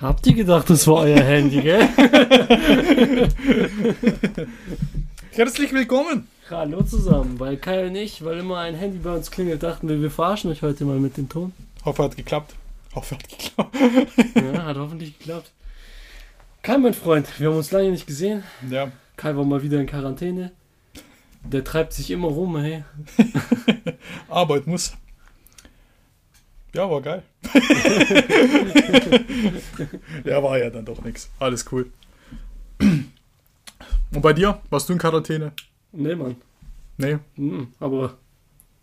Habt ihr gedacht, das war euer Handy, gell? Herzlich willkommen. Hallo zusammen, weil Kai und ich, weil immer ein Handy bei uns klingelt, dachten wir, wir verarschen euch heute mal mit dem Ton. Hoffe, hat geklappt. Hoffe, hat geklappt. Ja, hat hoffentlich geklappt. Kai, mein Freund, wir haben uns lange nicht gesehen. Ja. Kai war mal wieder in Quarantäne. Der treibt sich immer rum, hey. Arbeit muss. Ja, war geil. ja, war ja dann doch nichts. Alles cool. Und bei dir? Warst du in Quarantäne? Nee, Mann. Nee. Mhm, aber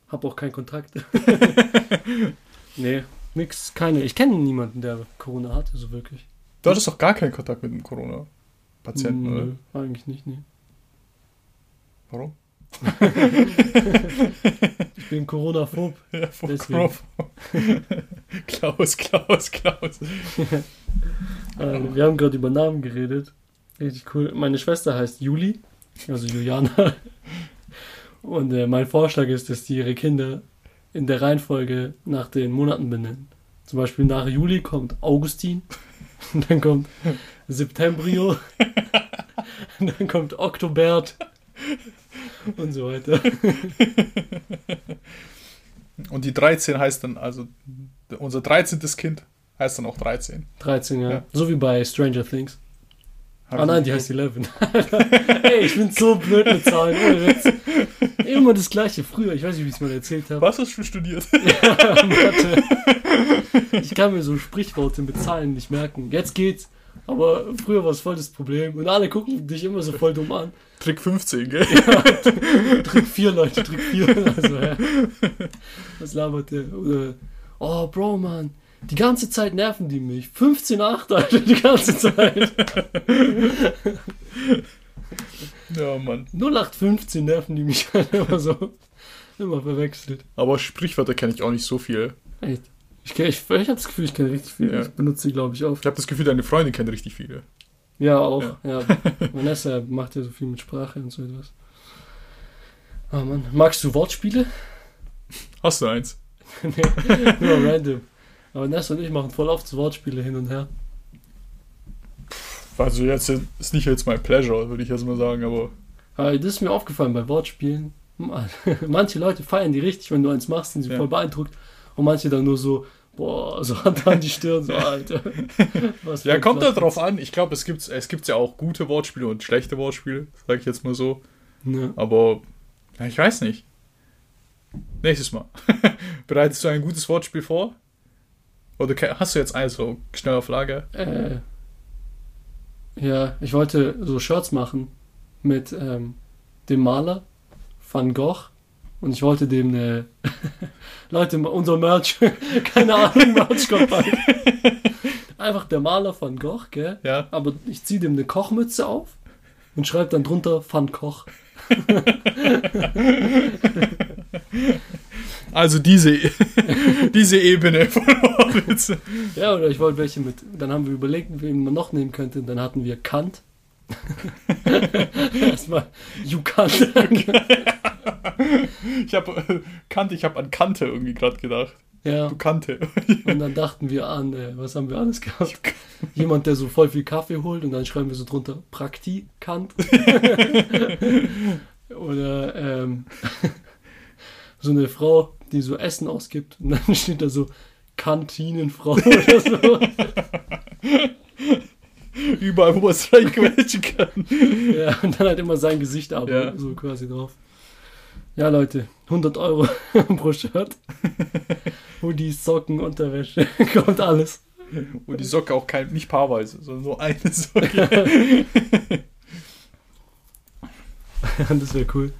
hab auch keinen Kontakt. nee, nix, keine. Ich kenne niemanden, der Corona hatte, so wirklich. Du hattest doch gar keinen Kontakt mit einem Corona-Patienten, oder? Eigentlich nicht, nee. Warum? Ich bin Corona-phob. Ja. Knopf. Klaus, Klaus, Klaus. Äh, wir haben gerade über Namen geredet. Richtig cool. Meine Schwester heißt Juli, also Juliana. Und äh, mein Vorschlag ist, dass die ihre Kinder in der Reihenfolge nach den Monaten benennen. Zum Beispiel nach Juli kommt Augustin, dann kommt Septembrio, dann kommt Oktobert und so weiter. Und die 13 heißt dann, also unser 13. Kind heißt dann auch 13. 13, ja. Ja. So wie bei Stranger Things. Hab Ah nein, die heißt 11. Ey, ich bin so blöd mit Zahlen. Ohne Witz. Immer das gleiche. Früher, ich weiß nicht, wie ich es mal erzählt habe. Was hast du studiert? Mathe. Ich kann mir so Sprichworte mit Zahlen nicht merken. Jetzt geht's. Aber früher war es voll das Problem. Und alle gucken dich immer so voll dumm an. Trick 15, gell? Trick 4, Leute, Trick 4. Also, ja. Was labert der? Oder, oh, Bro, Mann. Die ganze Zeit nerven die mich. 15,8, Alter, die ganze Zeit. Ja, Mann. 0815 nerven die mich halt immer so. Immer verwechselt. Aber Sprichwörter kenne ich auch nicht so viel. Echt. Ich, ich, ich habe das Gefühl, ich kenne richtig viel. Ja. Ich benutze die, glaube ich, oft. Ich habe das Gefühl, deine Freundin kennt richtig viele. Ja, auch. Ja. Vanessa macht ja so viel mit Sprache und so etwas. Ah, Mann. Magst du Wortspiele? Hast du eins? nee, nur random. Aber Vanessa und ich machen voll oft Wortspiele hin und her. Also jetzt ist nicht jetzt mein Pleasure, würde ich jetzt mal sagen, aber Aber das ist mir aufgefallen bei Wortspielen. Manche Leute feiern die richtig, wenn du eins machst, sind sie Ja. voll beeindruckt. Und manche dann nur so, boah, so Hand an die Stirn, so, Alter. Ja, kommt da drauf an. Ich glaube, es gibt es gibt ja auch gute Wortspiele und schlechte Wortspiele, sage ich jetzt mal so. Ja. Aber ja, ich weiß nicht. Nächstes Mal. Bereitest du ein gutes Wortspiel vor? Oder hast du jetzt eins so schnell auf Lager? Äh, ja, ich wollte so Shirts machen mit ähm, dem Maler Van Gogh und ich wollte dem eine Leute, unser Merch, keine Ahnung, Merch kommt bald. Einfach der Maler Van Gogh, gell? Ja. Aber ich ziehe dem eine Kochmütze auf und schreibe dann drunter Van Koch. Also diese, diese Ebene von Wortwitze. Ja, oder ich wollte welche mit. Dann haben wir überlegt, wen man noch nehmen könnte. Dann hatten wir Kant. Erstmal You Kant. Ich habe äh, Kante, ich habe an Kante irgendwie gerade gedacht. ja. Du Kante. Und dann dachten wir an, äh, was haben wir alles gehabt? Jemand, der so voll viel Kaffee holt und dann schreiben wir so drunter Praktikant. Oder ähm, so eine Frau, die so Essen ausgibt und dann steht da so Kantinenfrau oder so. Überall, wo man es reinquetschen kann. Ja, und dann halt immer sein Gesicht aber Ja. so quasi drauf. Ja, Leute, 100 Euro pro Shirt. Hoodies, Socken, Unterwäsche, kommt alles. Und die Socke auch kein, nicht paarweise, sondern nur eine Socke. das wäre cool.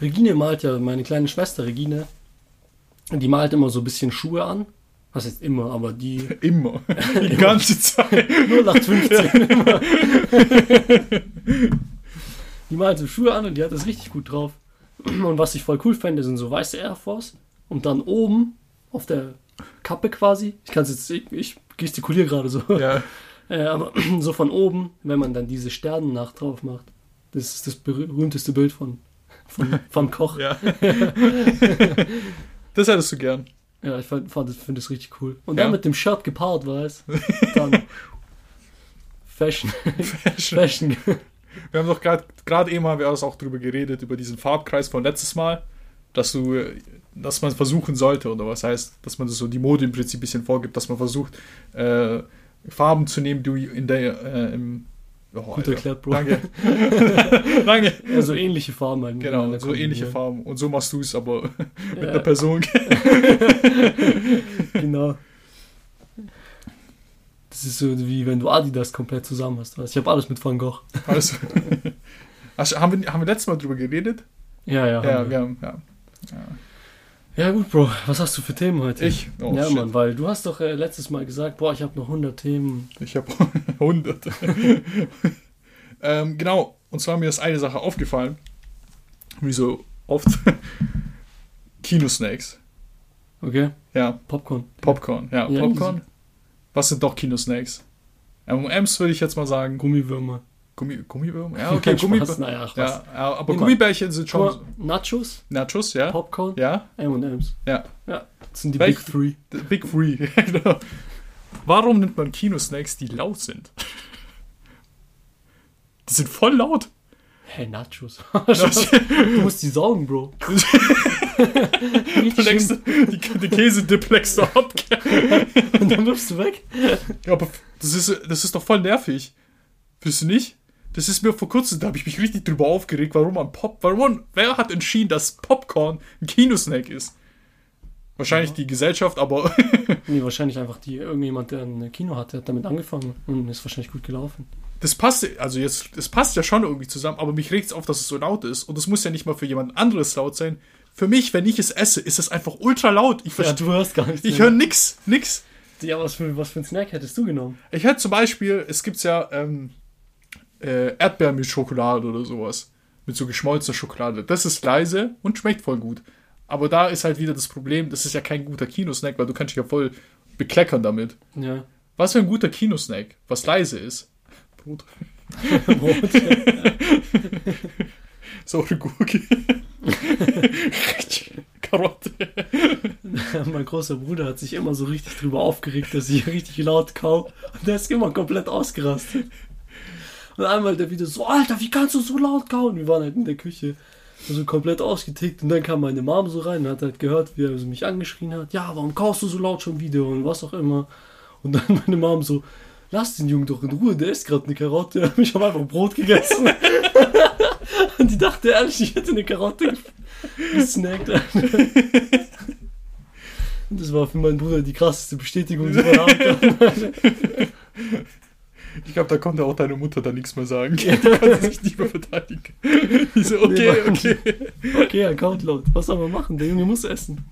Regine malt ja, meine kleine Schwester Regine, die malt immer so ein bisschen Schuhe an. Was heißt immer, aber die Immer. Die ganze Zeit. 0815 immer. Die malt so Schuhe an und die hat das richtig gut drauf. Und was ich voll cool fände, sind so weiße Air Force und dann oben auf der Kappe quasi, ich kann es jetzt, ich, ich gestikuliere gerade so, Ja. äh, aber so von oben, wenn man dann diese Sternennacht drauf macht, das ist das berühmteste Bild von, von, von Koch. ja. Das hättest du gern. Ja, ich finde es richtig cool. Und Ja. dann mit dem Shirt gepaart, weißt Dann. Fashion. Fashion. Wir haben doch gerade eben haben wir auch drüber geredet, über diesen Farbkreis von letztes Mal, dass du, dass man versuchen sollte, oder was heißt, dass man so die Mode im Prinzip ein bisschen vorgibt, dass man versucht, äh, Farben zu nehmen, die in der, äh, im, oh, Gut erklärt, Bro. Danke. Danke. Ja, so ähnliche Farben halt. Genau, so ähnliche. Farben. Und so machst du es aber mit Ja. einer Person. Genau. Das ist so wie wenn du Adidas komplett zusammen hast. Ich habe alles mit Van Gogh. Also, Ach, haben, wir, haben wir letztes Mal drüber geredet? Ja, ja. Ja, haben wir. wir haben, ja. ja, gut, Bro. Was hast du für Themen heute? Ich? Oh, ja, shit. Mann, weil du hast doch äh, letztes Mal gesagt, boah, ich habe noch 100 Themen. Ich habe 100. ähm, genau, und zwar mir ist eine Sache aufgefallen, wie so oft Kinosnacks. Okay? Ja, Popcorn. Popcorn. Ja, Ja, Popcorn. Was sind doch Kinosnacks? M&M's würde ich jetzt mal sagen. Gummiwürmer. Gummi, Gummibärchen? Ja, okay, Gummibärchen. Naja, ach. Ja, aber Nimm. Gummibärchen sind schon Nachos, Nachos, ja. Popcorn, Ja, M&M's. ja. Ja, das sind die Welch- Big Three. The Big Three. genau. Warum nimmt man Kinosnacks, die laut sind? Die sind voll laut. Hey, Nachos. du musst die saugen, Bro. Du schlimm. die, die Käsedip leckst du ab. Und dann wirfst du weg. Ja, aber das ist, das ist doch voll nervig. Findest du nicht? Das ist mir vor kurzem, da habe ich mich richtig drüber aufgeregt, warum man Pop, warum man, wer hat entschieden, dass Popcorn ein Kinosnack ist? Wahrscheinlich die Gesellschaft, aber Nee, wahrscheinlich einfach die, irgendjemand, der ein Kino hat, der hat damit angefangen und ist wahrscheinlich gut gelaufen. das passt, also jetzt, das passt ja schon irgendwie zusammen, aber mich regt es auf, dass es so laut ist und es muss ja nicht mal für jemand anderes laut sein. Für mich, wenn ich es esse, ist es einfach ultra laut. Ich, Ja, du hörst gar nichts. ich höre nix, nix. Ja, was für, was für ein Snack hättest du genommen? Ich hätte zum Beispiel, es gibt ja ähm, äh, Erdbeeren mit Schokolade oder sowas. Mit so geschmolzener Schokolade. Das ist leise und schmeckt voll gut. Aber da ist halt wieder das Problem, das ist ja kein guter Kinosnack, weil du kannst dich ja voll bekleckern damit. Ja. Was für ein guter Kinosnack, was leise ist. Brot. Brot. Saure Gurke. Karotte. mein großer Bruder hat sich immer so richtig drüber aufgeregt, dass ich richtig laut kau. Und der ist immer komplett ausgerastet. Und einmal der wieder so, Alter, wie kannst du so laut kauen? Wir waren halt in der Küche. Also komplett ausgetickt. Und dann kam meine Mom so rein und hat halt gehört, wie er mich angeschrien hat. Ja, warum kaust du so laut schon wieder? Und was auch immer. Und dann meine Mom so, lass den Jungen doch in Ruhe, der isst gerade eine Karotte. Ich habe einfach Brot gegessen. und die dachte ehrlich, ich hätte eine Karotte gesnackt. Und das war für meinen Bruder die krasseste Bestätigung, die man haben kann. Ich glaube, da konnte auch deine Mutter da nichts mehr sagen. Die konnte sich nicht mehr verteidigen. Die so, okay, okay. Okay, Account laut. Was soll man machen? Der Junge muss essen.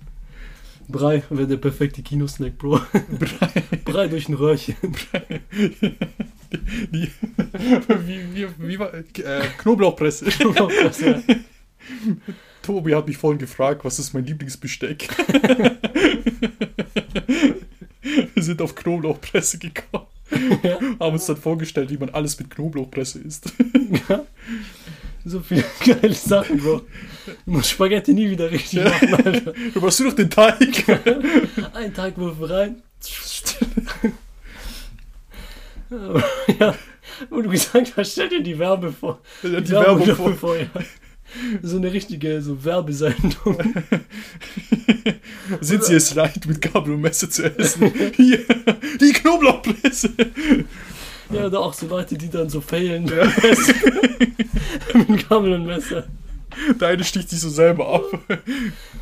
Brei wäre der perfekte Kinosnack, Bro. Brei. Brei durch ein Röhrchen. Die, wie, wie, wie war, äh, Knoblauchpresse. ja. Tobi hat mich vorhin gefragt, was ist mein Lieblingsbesteck? Wir sind auf Knoblauchpresse gekommen. Ja. Haben uns dann vorgestellt, wie man alles mit Knoblauchpresse isst. So viele geile Sachen, Bro. Du musst Spaghetti nie wieder richtig Ja. machen, Alter. Du machst nur noch den Teig. Ein Teigwürfel rein. ja, wo du gesagt hast, stell dir die Werbe vor. Ja, die Werbung dafür vor. ja. So eine richtige so Werbesendung. Sind sie es leid, mit Gabel und Messer zu essen? Hier, die Knoblauchpresse. Ja, oder auch so Leute, die dann so failen. Ja. Mit Gabel und Messer. Der eine sticht sich so selber ab.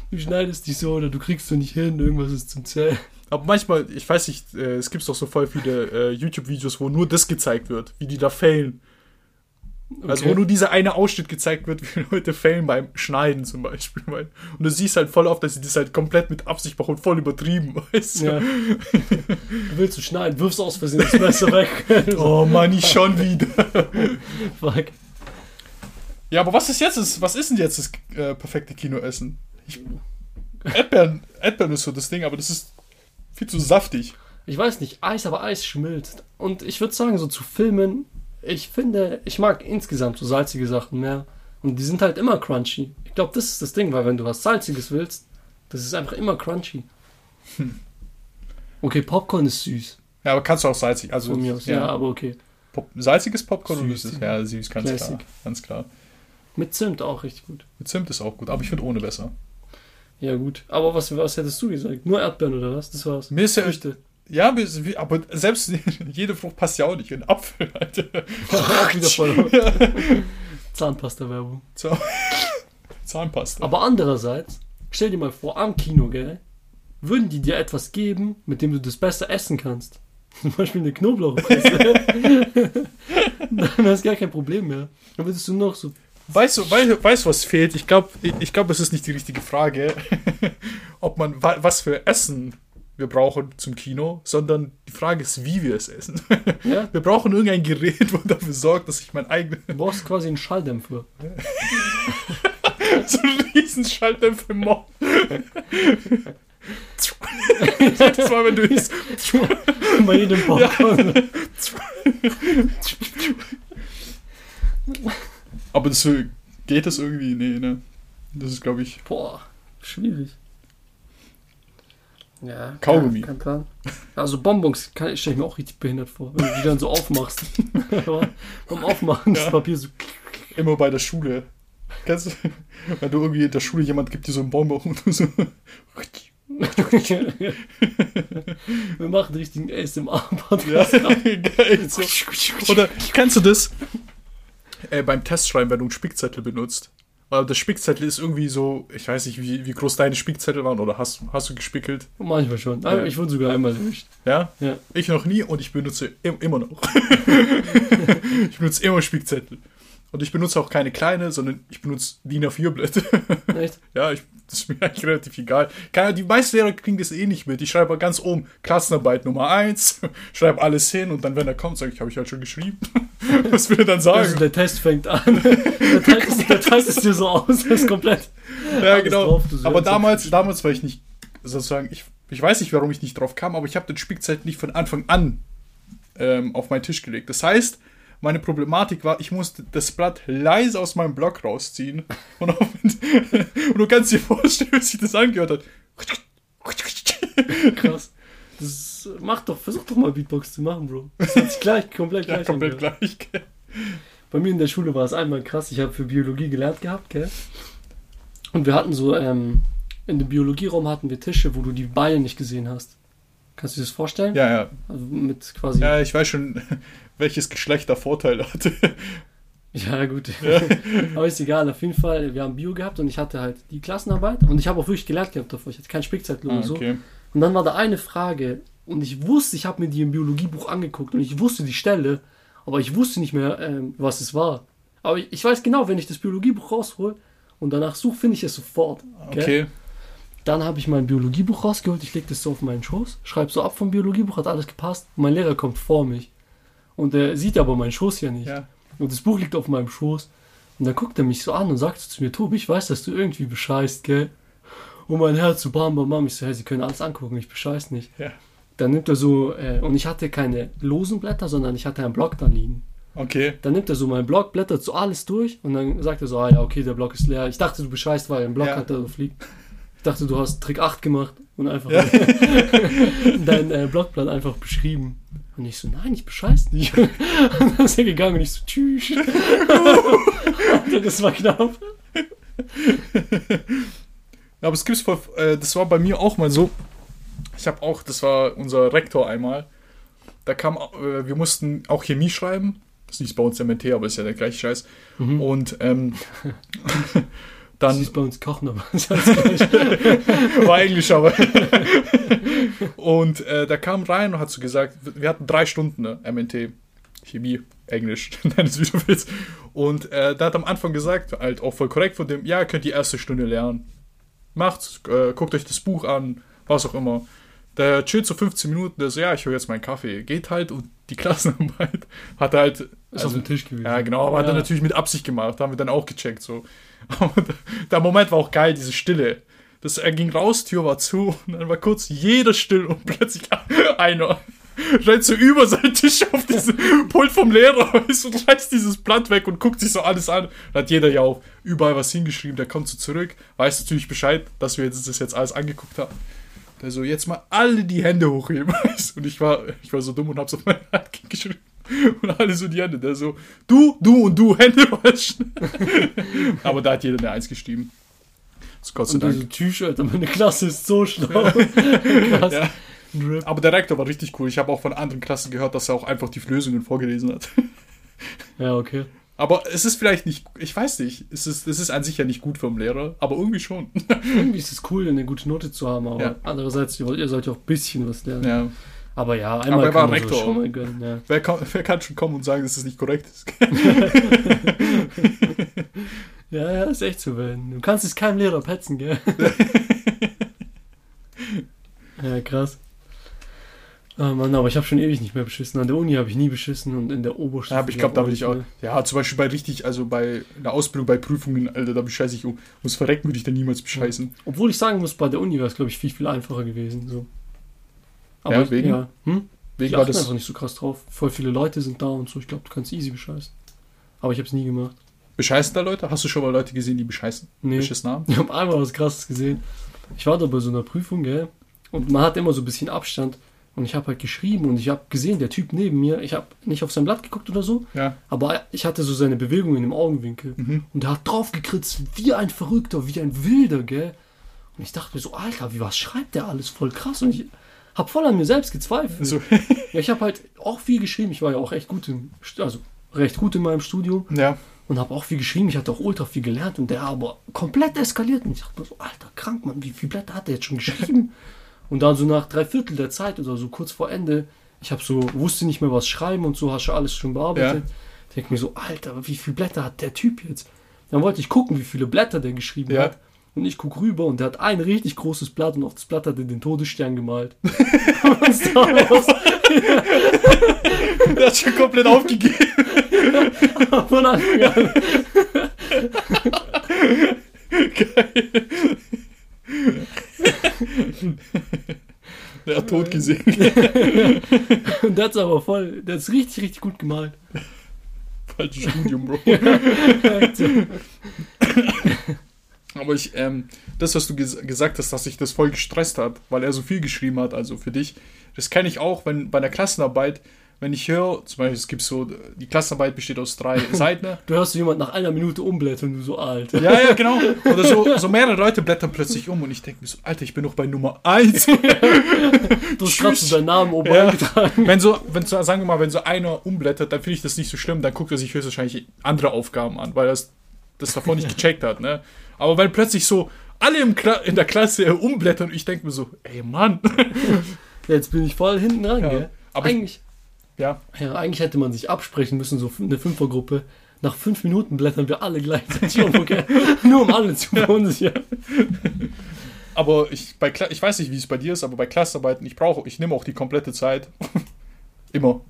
Du schneidest die so oder du kriegst du nicht hin, irgendwas ist zum Zählen. Aber manchmal, ich weiß nicht, äh, es gibt doch so voll viele äh, YouTube-Videos, wo nur das gezeigt wird, wie die da failen. Also wo Okay. nur dieser eine Ausschnitt gezeigt wird, wie Leute failen beim Schneiden zum Beispiel. Und du siehst halt voll oft, dass sie das halt komplett mit Absicht machen und voll übertrieben, weißt du? Ja. Du willst du schneiden, wirfst aus Versehen das Messer weg. Oh Mann, nicht schon wieder. Fuck. Ja, aber was ist jetzt das, was ist denn jetzt das äh, perfekte Kinoessen? Ich, Erdbeeren, Erdbeeren ist so das Ding, aber das ist viel zu saftig. Ich weiß nicht, Eis, aber Eis schmilzt. Und ich würde sagen, so zu Filmen, ich finde, ich mag insgesamt so salzige Sachen mehr. Und die sind halt immer crunchy. Ich glaube, das ist das Ding, weil wenn du was Salziges willst, das ist einfach immer crunchy. Okay, Popcorn ist süß. Ja, aber kannst du auch salzig. Also, Von mir aus. Ja, aber okay. Pop salziges Popcorn Süß, süßes? ja. Ja, süß, ganz Classic. klar. Ganz klar. Mit Zimt auch richtig gut. Mit Zimt ist auch gut, aber ich finde ohne besser. Ja, gut. Aber was, was hättest du gesagt? Nur Erdbeeren oder was? Das war's. Mir ist ja, Früchte. Ja, aber selbst jede Frucht passt ja auch nicht. Ein Apfel, Alter. wieder voll. Zahnpasta-Werbung. Zahnpasta. Aber andererseits, stell dir mal vor, am Kino, gell, würden die dir etwas geben, mit dem du das besser essen kannst. Zum Beispiel eine Knoblauchpresse. Dann wäre es gar kein Problem mehr. Dann würdest du noch so. Weißt du, weißt, weißt, du, was fehlt? Ich glaube, ich, ich glaub, es ist nicht die richtige Frage, ob man wa- was für Essen wir brauchen zum Kino, sondern die Frage ist, wie wir es essen. Ja? Wir brauchen irgendein Gerät, wo dafür sorgt, dass ich mein eigenes Du brauchst quasi einen Schalldämpfer. so einen riesen Schalldämpfer im Mund. Sag das mal, wenn du isst. Bei jedem Popcorn. Aber das geht das irgendwie? Nee, ne? Das ist, glaube ich. Boah, schwierig. Ja, Kaugummi. Kein Plan. Also Bonbons kann, stelle ich mir auch richtig behindert vor, wenn du die dann so aufmachst. Beim Aufmachen das Ja. Papier so. Immer bei der Schule. Kennst du, wenn du irgendwie in der Schule jemand gibt dir so einen Bonbon und du so. Wir machen richtigen Ja, ASMR-Podcast. geil. So. Oder kennst du das? Äh, beim Testschreiben, wenn du einen Spickzettel benutzt. Weil der Spickzettel ist irgendwie so, ich weiß nicht, wie, wie groß deine Spickzettel waren oder hast, hast du gespickelt? Manchmal schon. Aber Ja. ich wurde sogar einmal erwischt. Ja? Ja. Ich noch nie und ich benutze im, immer noch. ich benutze immer Spickzettel. Und ich benutze auch keine kleine, sondern ich benutze DIN A4-Blätter. Echt? ja, ich, das ist mir eigentlich relativ egal. Keine, die meisten Lehrer kriegen das eh nicht mit. Ich schreibe ganz oben Klassenarbeit Nummer 1, schreibe alles hin und dann, wenn er kommt, sage ich, habe ich halt schon geschrieben. Was will er dann sagen? Also der Test fängt an. Der teilt es dir so aus. Das ist komplett. ja, genau. drauf, aber damals, damals war ich nicht, sozusagen, ich, ich weiß nicht, warum ich nicht drauf kam, aber ich habe den Spickzettel nicht von Anfang an ähm, auf meinen Tisch gelegt. Das heißt, meine Problematik war, ich musste das Blatt leise aus meinem Block rausziehen. Und, auf, und du kannst dir vorstellen, wie sich das angehört hat. Krass. Das ist, mach doch, versuch doch mal Beatbox zu machen, Bro. Das hat sich gleich, komplett Ja, gleich komplett angehört. gleich. gell? Bei mir in der Schule war es einmal krass. Ich habe für Biologie gelernt gehabt, gell? Und wir hatten so, ähm, in dem Biologieraum hatten wir Tische, wo du die Beine nicht gesehen hast. Kannst du dir das vorstellen? Ja, ja. Also mit quasi. Ja, ich weiß schon, welches Geschlecht da Vorteile hatte. Ja, gut. Aber ist egal, auf jeden Fall, wir haben Bio gehabt und ich hatte halt die Klassenarbeit und ich habe auch wirklich gelernt gehabt davor. Ich hatte keinen so. Ah, okay. Und dann war da eine Frage und ich wusste, ich habe mir die im Biologiebuch angeguckt und ich wusste die Stelle, aber ich wusste nicht mehr, ähm, was es war. Aber ich, ich weiß genau, wenn ich das Biologiebuch raushol und danach suche, finde ich es sofort. gell? Okay. Dann habe ich mein Biologiebuch rausgeholt, ich lege das so auf meinen Schoß, schreibe so ab vom Biologiebuch, hat alles gepasst. Und mein Lehrer kommt vor mich und er sieht aber meinen Schoß ja nicht. Ja. Und das Buch liegt auf meinem Schoß. Und dann guckt er mich so an und sagt zu mir, Tobi, ich weiß, dass du irgendwie bescheißt, gell? Und mein Herz so bam, bam, bam. Ich so, hey, Sie können alles angucken, ich bescheiß nicht. Ja. Dann nimmt er so, äh, und ich hatte keine losen Blätter, sondern ich hatte einen Block da liegen. Okay. Dann nimmt er so meinen Block, blättert so alles durch und dann sagt er so, ah ja, okay, der Block ist leer. Ich dachte, du bescheißt, weil ein Block Ja. hat, der so fliegt. Ich dachte, du hast Trick 8 gemacht und einfach Ja. dein äh, Blockplan einfach beschrieben. Und ich so, nein, ich bescheiß nicht. Und dann ist er gegangen und ich so, tschüss. Das war knapp. Aber es gibt's voll, äh, das war bei mir auch mal so. Ich habe auch, das war unser Rektor einmal. Da kam, äh, wir mussten auch Chemie schreiben. Das ist nicht bei uns MNT, aber ist ja der gleiche Scheiß. Mhm. Und ähm, Das dann ist bei uns Kochen, aber das ist war Englisch, aber. und äh, da kam rein und hat so gesagt, wir hatten drei Stunden ne, MNT, Chemie, Englisch, nenn es wie du willst. Und äh, da hat am Anfang gesagt, halt auch voll korrekt von dem, ja, könnt die erste Stunde lernen. Macht's, äh, guckt euch das Buch an, was auch immer. Der chillt so 15 Minuten, der so, ja, ich höre jetzt meinen Kaffee. Geht halt und die Klassenarbeit hat er halt. Ist auf dem Tisch gewesen. Ja, genau, aber hat er Ja. natürlich mit Absicht gemacht, haben wir dann auch gecheckt. So. Aber der, Moment war auch geil, diese Stille. Das, er ging raus, Tür war zu und dann war kurz jeder still und plötzlich einer rennt so über seinen Tisch auf diesen Pult vom Lehrer und reißt dieses Blatt weg und guckt sich so alles an. Da hat jeder ja auch überall was hingeschrieben, der kommt so zurück, weiß natürlich Bescheid, dass wir jetzt, das jetzt alles angeguckt haben. Der so, jetzt mal alle die Hände hochheben. Und ich war, ich war so dumm und hab's auf meine Hand geschrieben. Und alle so die Hände. Der so, du, du und du, Hände waschen. Aber da hat jeder eine Eins geschrieben. Das Gott sei Dank. diese T-Shirt, meine Klasse ist so schlau. Krass. Ja. Aber der Rektor war richtig cool. Ich habe auch von anderen Klassen gehört, dass er auch einfach die Lösungen vorgelesen hat. Ja, okay. Aber es ist vielleicht nicht, ich weiß nicht, es ist, es ist an sich ja nicht gut vom Lehrer, aber irgendwie schon. Irgendwie ist es cool, eine gute Note zu haben, aber Ja. andererseits, ihr, sollt ja auch ein bisschen was lernen. Ja. Aber ja, einmal er war kann man Rektor. so schon mal gönnen. Ja. Wer, kann, wer kann schon kommen und sagen, dass es nicht korrekt ist? ja, ja, ist echt so, wenn. Du kannst es keinem Lehrer petzen, gell? ja, krass. Ah, Mann, aber ich habe schon ewig nicht mehr beschissen. An der Uni habe ich nie beschissen und in der Oberstufe. Ja, aber ich glaube, da will ich auch. mehr. Ja, zum Beispiel bei richtig, also bei einer Ausbildung, bei Prüfungen, Alter, da bescheiße ich um. Ums Verrecken würde ich da niemals bescheißen. Obwohl ich sagen muss, bei der Uni wäre es, glaube ich, viel, viel einfacher gewesen. So. Ja, ich- wegen? Ja, hm? Wegen Die war das. einfach nicht so krass drauf. Voll viele Leute sind da und so. Ich glaube, du kannst easy bescheißen. Aber ich habe es nie gemacht. Bescheißen da Leute? Hast du schon mal Leute gesehen, die bescheißen? Nee. Beschissen haben? Ich habe einmal was Krasses gesehen. Ich war da bei so einer Prüfung, gell? Und man hat immer so ein bisschen Abstand. Und ich habe halt geschrieben und ich habe gesehen, der Typ neben mir, ich habe nicht auf sein Blatt geguckt oder so, Ja. aber ich hatte so seine Bewegungen im Augenwinkel. Mhm. Und der hat draufgekritzt wie ein Verrückter, wie ein Wilder, gell? Und ich dachte mir so, Alter, wie was schreibt der alles? Voll krass. Und ich habe voll an mir selbst gezweifelt. So, Ja, ich habe halt auch viel geschrieben. Ich war ja auch echt gut im, St- also recht gut in meinem Studium ja. und habe auch viel geschrieben. Ich hatte auch ultra viel gelernt und der aber komplett eskaliert. Und ich dachte mir so, Alter, krank, Mann, wie viele Blätter hat der jetzt schon geschrieben? und dann so nach drei Viertel der Zeit oder so kurz vor Ende, ich habe so, wusste nicht mehr was schreiben und so, hast du alles schon bearbeitet. Ich denke mir so, Alter, wie viele Blätter hat der Typ jetzt? Dann wollte ich gucken, wie viele Blätter der geschrieben Ja. hat. Und ich gucke rüber und der hat ein richtig großes Blatt und auf das Blatt hat er den Todesstern gemalt. Und. Der hat schon komplett aufgegeben. Von Anfang an. Der hat tot gesehen. Und der hat's aber voll, der hat's richtig, richtig gut gemalt. Falsches Studium, Bro. Aber ich, ähm, das, was du ges gesagt hast, dass sich das voll gestresst hat, weil er so viel geschrieben hat, also für dich, das kenne ich auch, wenn bei einer Klassenarbeit, wenn ich höre, zum Beispiel, es gibt so, die Klassenarbeit besteht aus drei Seiten. Du hörst jemand nach einer Minute umblättern und du so alt. Ja, ja, genau. Oder so, so mehrere Leute blättern plötzlich um und ich denke mir so, Alter, ich bin noch bei Nummer 1. Du so deinen Namen oben Ja. eingetragen. wenn so, wenn so, sagen wir mal, wenn so einer umblättert, dann finde ich das nicht so schlimm, dann guckt er sich höchstwahrscheinlich andere Aufgaben an, weil er das, das davor nicht gecheckt hat, ne? Aber wenn plötzlich so alle in der Klasse umblättern und ich denke mir so, ey Mann. Jetzt bin ich voll hinten dran, Ja. gell? Aber ich- eigentlich, ja, ja, eigentlich hätte man sich absprechen müssen, so eine Fünfergruppe. Nach fünf Minuten blättern wir alle gleichzeitig um, okay? Nur um alle zu verunsichern. aber ich, bei ich weiß nicht, wie es bei dir ist, aber bei Klassenarbeiten, ich brauche, ich nehme auch die komplette Zeit. Immer.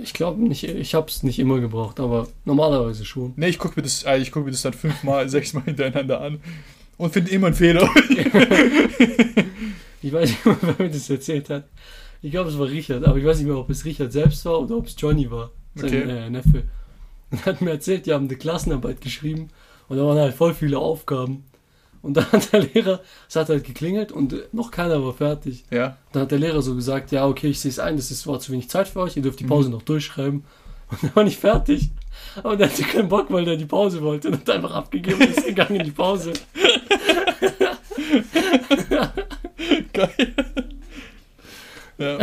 Ich glaube nicht, ich habe es nicht immer gebraucht, aber normalerweise schon. Ne, ich gucke mir das, äh, ich gucke mir das dann fünfmal, sechsmal hintereinander an und finde immer einen Fehler. Ich weiß nicht wer mir das erzählt hat. Ich glaube, es war Richard, aber ich weiß nicht mehr, ob es Richard selbst war oder ob es Johnny war, sein Okay. äh, Neffe. Und er hat mir erzählt, die haben eine Klassenarbeit geschrieben und da waren halt voll viele Aufgaben. Und dann hat der Lehrer, es hat halt geklingelt und äh, noch keiner war fertig. ja. Dann hat der Lehrer so gesagt, ja, okay, ich sehe es ein, das ist, war zu wenig Zeit für euch, ihr dürft die Mhm. Pause noch durchschreiben. Und er war nicht fertig. Aber der hatte keinen Bock, weil der die Pause wollte und hat einfach abgegeben und ist gegangen in die Pause. Geil. Ja.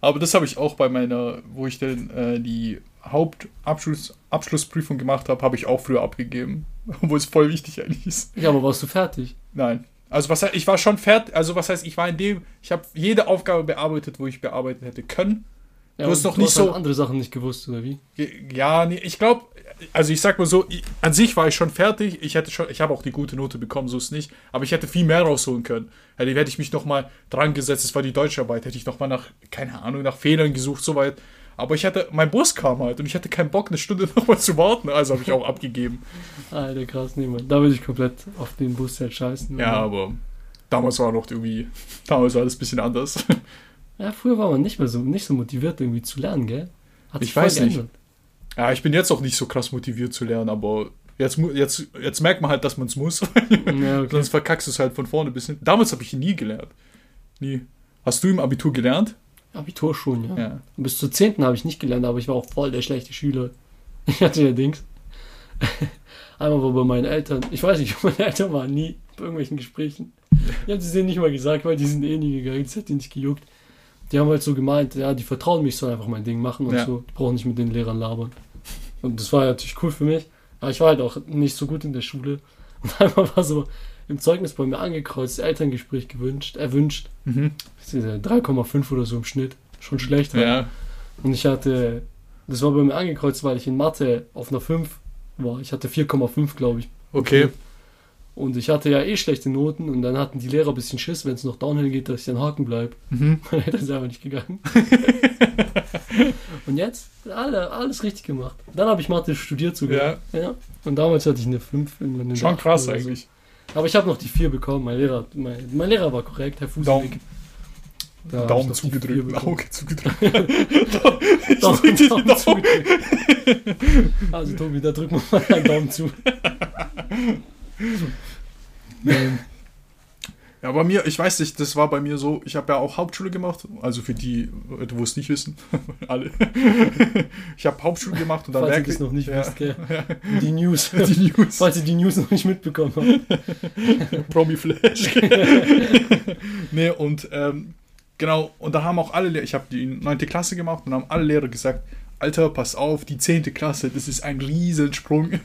Aber das habe ich auch bei meiner, wo ich dann äh, die Hauptabschluss Abschlussprüfung gemacht habe, habe ich auch früher abgegeben. Obwohl es voll wichtig eigentlich ist. Ja, aber warst du fertig? Nein. Also was heißt, ich war schon fertig, also was heißt, ich war in dem, ich habe jede Aufgabe bearbeitet, wo ich bearbeitet hätte können. Ja, Du hast und doch nicht hast halt so- andere Sachen nicht gewusst, oder wie? Ja, nee, ich glaube, also ich sag mal so, ich, an sich war ich schon fertig. Ich hätte schon, ich habe auch die gute Note bekommen, so ist nicht. Aber ich hätte viel mehr rausholen können. Hätte, hätte ich mich noch mal dran gesetzt, es war die Deutscharbeit, hätte ich noch mal nach, keine Ahnung, nach Fehlern gesucht, soweit. Aber ich hatte, mein Bus kam halt und ich hatte keinen Bock, eine Stunde noch mal zu warten. Also habe ich auch abgegeben. Alter, krass, niemand. Da würde ich komplett auf den Bus halt scheißen. Ja, aber damals war noch irgendwie, damals war alles ein bisschen anders. Ja, früher war man nicht mehr so, nicht so motiviert, irgendwie zu lernen, gell? Hat Ich weiß nicht. geändert. Ja, ich bin jetzt auch nicht so krass motiviert zu lernen, aber Jetzt, jetzt, jetzt merkt man halt, dass man es muss. Ja, okay. Sonst verkackst du es halt von vorne bis hin. Damals habe ich nie gelernt. Nie. Hast du im Abitur gelernt? Abitur schon, ja. Ja. Bis zur 10. habe ich nicht gelernt, aber ich war auch voll der schlechte Schüler. Ich hatte ja Dings. Einmal war bei meinen Eltern, ich weiß nicht, meine Eltern waren nie bei irgendwelchen Gesprächen. Ich habe es denen nicht mal gesagt, weil die sind eh nie gegangen, das hat die nicht gejuckt. Die haben halt so gemeint, ja, die vertrauen mich, ich soll einfach mein Ding machen und Ja. so. Die brauchen nicht mit den Lehrern labern. Und das war natürlich cool für mich. Aber ich war halt auch nicht so gut in der Schule. Und einmal war so im Zeugnis bei mir angekreuzt, Elterngespräch gewünscht, erwünscht. Mhm. Das ist, äh, 3,5 oder so im Schnitt. Schon schlecht. Ja. Und ich hatte, das war bei mir angekreuzt, weil ich in Mathe auf einer 5 war. Ich hatte 4,5, glaube ich. Okay. Und ich hatte ja eh schlechte Noten und dann hatten die Lehrer ein bisschen Schiss, wenn es noch downhill geht, dass ich dann haken bleibe. Mhm. Meine Eltern sind einfach nicht gegangen. und jetzt? Alle, alles richtig gemacht. Dann habe ich Mathe studiert sogar. Ja. Und damals hatte ich eine 5. In, in der Schon krass so. eigentlich. Aber ich habe noch die 4 bekommen. Mein Lehrer, mein, mein Lehrer war korrekt, Herr Fußweg. Daumen, Da Daumen zugedrückt. Auge zugedrückt. Daumen, Ich Daumen den zugedrückt. Also Tobi, da drücken wir mal einen Daumen zu. Ähm, Ja, bei mir, ich weiß nicht, das war bei mir so, ich habe ja auch Hauptschule gemacht, also für die, Leute, wo es nicht wissen, alle. Ich habe Hauptschule gemacht und dann Falls ihr Werke- das noch nicht ja, wisst, gell? Die News. Die News. Falls ihr die News noch nicht mitbekommen habt. Promi Flash. nee, und ähm, genau, und da haben auch alle Lehrer, ich habe die 9. Klasse gemacht und haben alle Lehrer gesagt, Alter, pass auf, die 10. Klasse, das ist ein Riesensprung.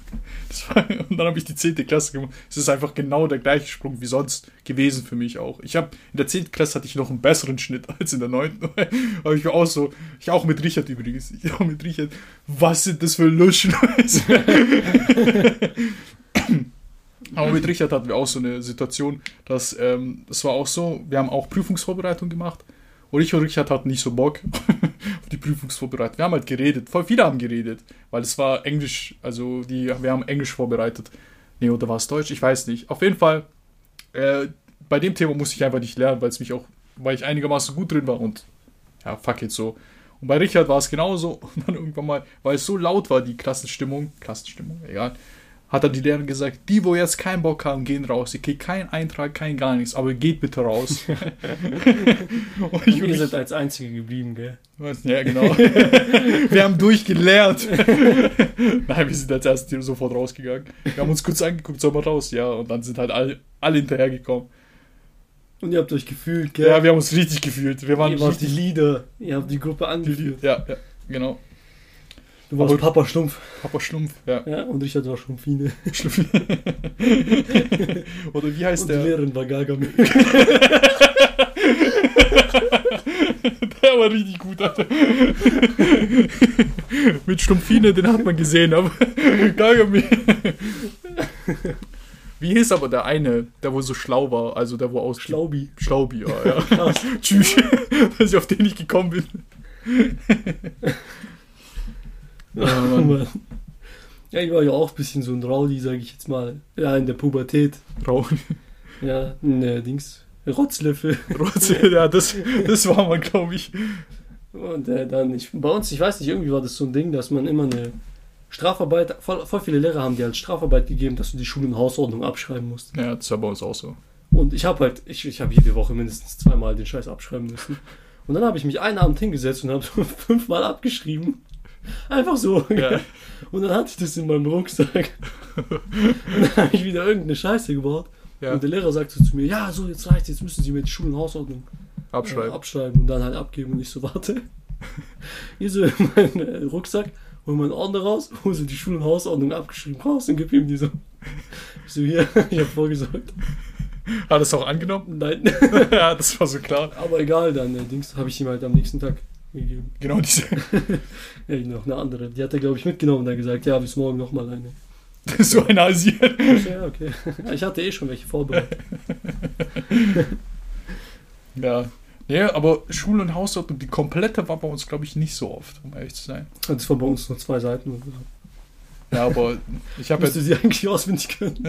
War, und dann habe ich die 10. Klasse gemacht. Es ist einfach genau der gleiche Sprung wie sonst gewesen für mich auch. Ich habe in der 10. Klasse hatte ich noch einen besseren Schnitt als in der 9. Aber ich war auch so, ich auch mit Richard übrigens, ich auch mit Richard, was sind das für Luschen? Aber mit Richard hatten wir auch so eine Situation, dass ähm, das war auch so, wir haben auch Prüfungsvorbereitung gemacht und ich und Richard hatten nicht so Bock auf die Prüfungsvorbereitung. Wir haben halt geredet, voll viele haben geredet, weil es war Englisch, also die, wir haben Englisch vorbereitet. Nee, oder war es Deutsch? Ich weiß nicht. Auf jeden Fall, äh, bei dem Thema musste ich einfach nicht lernen, weil es mich auch, weil ich einigermaßen gut drin war und ja, fuck it so. Und bei Richard war es genauso. Und dann irgendwann mal, weil es so laut war, die Klassenstimmung, Klassenstimmung, egal, hat dann die Lehrerin gesagt, die, wo jetzt keinen Bock haben, gehen raus. Ihr kriegt keinen Eintrag, kein gar nichts, aber geht bitte raus. und ich Und und ihr ich, seid als Einzige geblieben, gell? was, ja, genau. wir haben durchgelernt. Nein, wir sind als erstes sofort rausgegangen. Wir haben uns kurz angeguckt, soll man raus? Ja, und dann sind halt alle, alle hinterhergekommen. Und ihr habt euch gefühlt, gell? Ja, wir haben uns richtig gefühlt. Wir waren ihr wart die. Leader. Ihr habt die Gruppe angeführt. Ja, ja, genau. Du warst Aber- Papa Stumpf. Papa Schlumpf, ja. Ja, und Richard war Schlumpfine. Schlumpf. Oder wie heißt Und die der? Lehrerin war Gargamel. Der war richtig gut, Alter. Mit Stumpfine, den hat man gesehen, aber Gargamel. Wie hieß aber der eine, der wo so schlau war, also der wo aus Schlaubi. Schlaubi, ja, ja. Tschüss, dass ich auf den nicht gekommen bin. Ja, Mann. Ja, ich war ja auch ein bisschen so ein Rowdy, sag ich jetzt mal. Ja, in der Pubertät. Rauch. Ja, ne, Dings. Rotzlöffel. Rotze, ja, das, das war man, glaube ich. Und äh, dann, ich, bei uns, ich weiß nicht, irgendwie war das so ein Ding, dass man immer eine Strafarbeit, voll, voll viele Lehrer haben dir als Strafarbeit gegeben, dass du die Schul- und Hausordnung abschreiben musst. Ja, das war bei uns auch so. Und ich habe halt, ich, ich habe jede Woche mindestens zweimal den Scheiß abschreiben müssen. Und dann habe ich mich einen Abend hingesetzt und habe fünfmal abgeschrieben. Einfach so. Ja. Und dann hatte ich das in meinem Rucksack. Und dann habe ich wieder irgendeine Scheiße gebaut. Ja, Und der Lehrer sagte zu mir, ja, so, jetzt reicht, jetzt müssen Sie mir die Schul- und Hausordnung äh, abschreiben. abschreiben und dann halt abgeben. Und ich so, warte. Hier so in meinen äh, Rucksack, hol meinen Ordner raus, hol so die Schul- und Hausordnung abgeschrieben raus und gib ihm die so. Ich so, hier, ich habe vorgesorgt. Hat es auch angenommen? Nein. ja, das war so klar. Aber egal, dann äh, Dings habe ich ihm halt am nächsten Tag. Genau diese. Ja, noch eine andere. Die hat er, glaube ich, mitgenommen und dann gesagt, ja, bis morgen nochmal eine. so ein Asier. Ich so, ja, okay. Ich hatte eh schon welche vorbereitet. Ja. Nee, aber Schule und Hausordnung, die komplette war bei uns, glaube ich, nicht so oft, um ehrlich zu sein. Das war bei uns nur zwei Seiten. Ja, aber ich habe Müsste sie eigentlich auswendig können.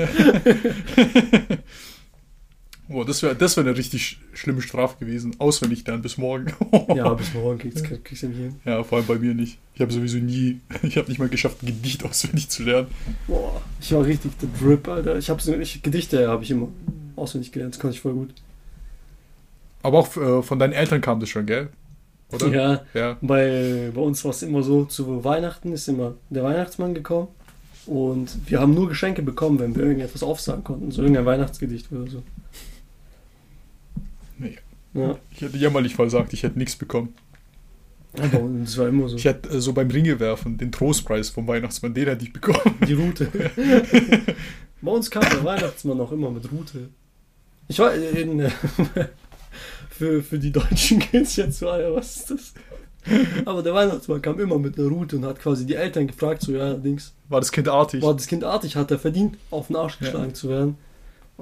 Boah, das wäre das wär eine richtig schlimme Strafe gewesen. Auswendig dann bis morgen. Ja, bis morgen kriegst, kriegst du nicht hin. Ja, vor allem bei mir nicht. Ich habe sowieso nie, ich habe nicht mal geschafft, ein Gedicht auswendig zu lernen. Boah, ich war richtig der Drip, Alter. Ich habe so, ich, Gedichte habe ich immer auswendig gelernt, das konnte ich voll gut. Aber auch äh, von deinen Eltern kam das schon, gell? Oder? Ja, Ja. bei, bei uns war es immer so, zu Weihnachten ist immer der Weihnachtsmann gekommen und wir haben nur Geschenke bekommen, wenn wir irgendetwas aufsagen konnten, so irgendein Weihnachtsgedicht oder so. Ja, Ich hätte jämmerlich versagt, ich hätte nichts bekommen. aber das war immer so. Ich hätte äh, so beim Ringe werfen den Trostpreis vom Weihnachtsmann, den hätte ich bekommen. Die Route. Bei uns kam der Weihnachtsmann auch immer mit Route. Ich war in, äh, für, für die Deutschen geht's jetzt so, Alter, was ist das? Aber der Weihnachtsmann kam immer mit einer Route und hat quasi die Eltern gefragt, so, ja, Dings, War das Kind artig? war das Kind artig, hat er verdient, auf den Arsch geschlagen zu werden.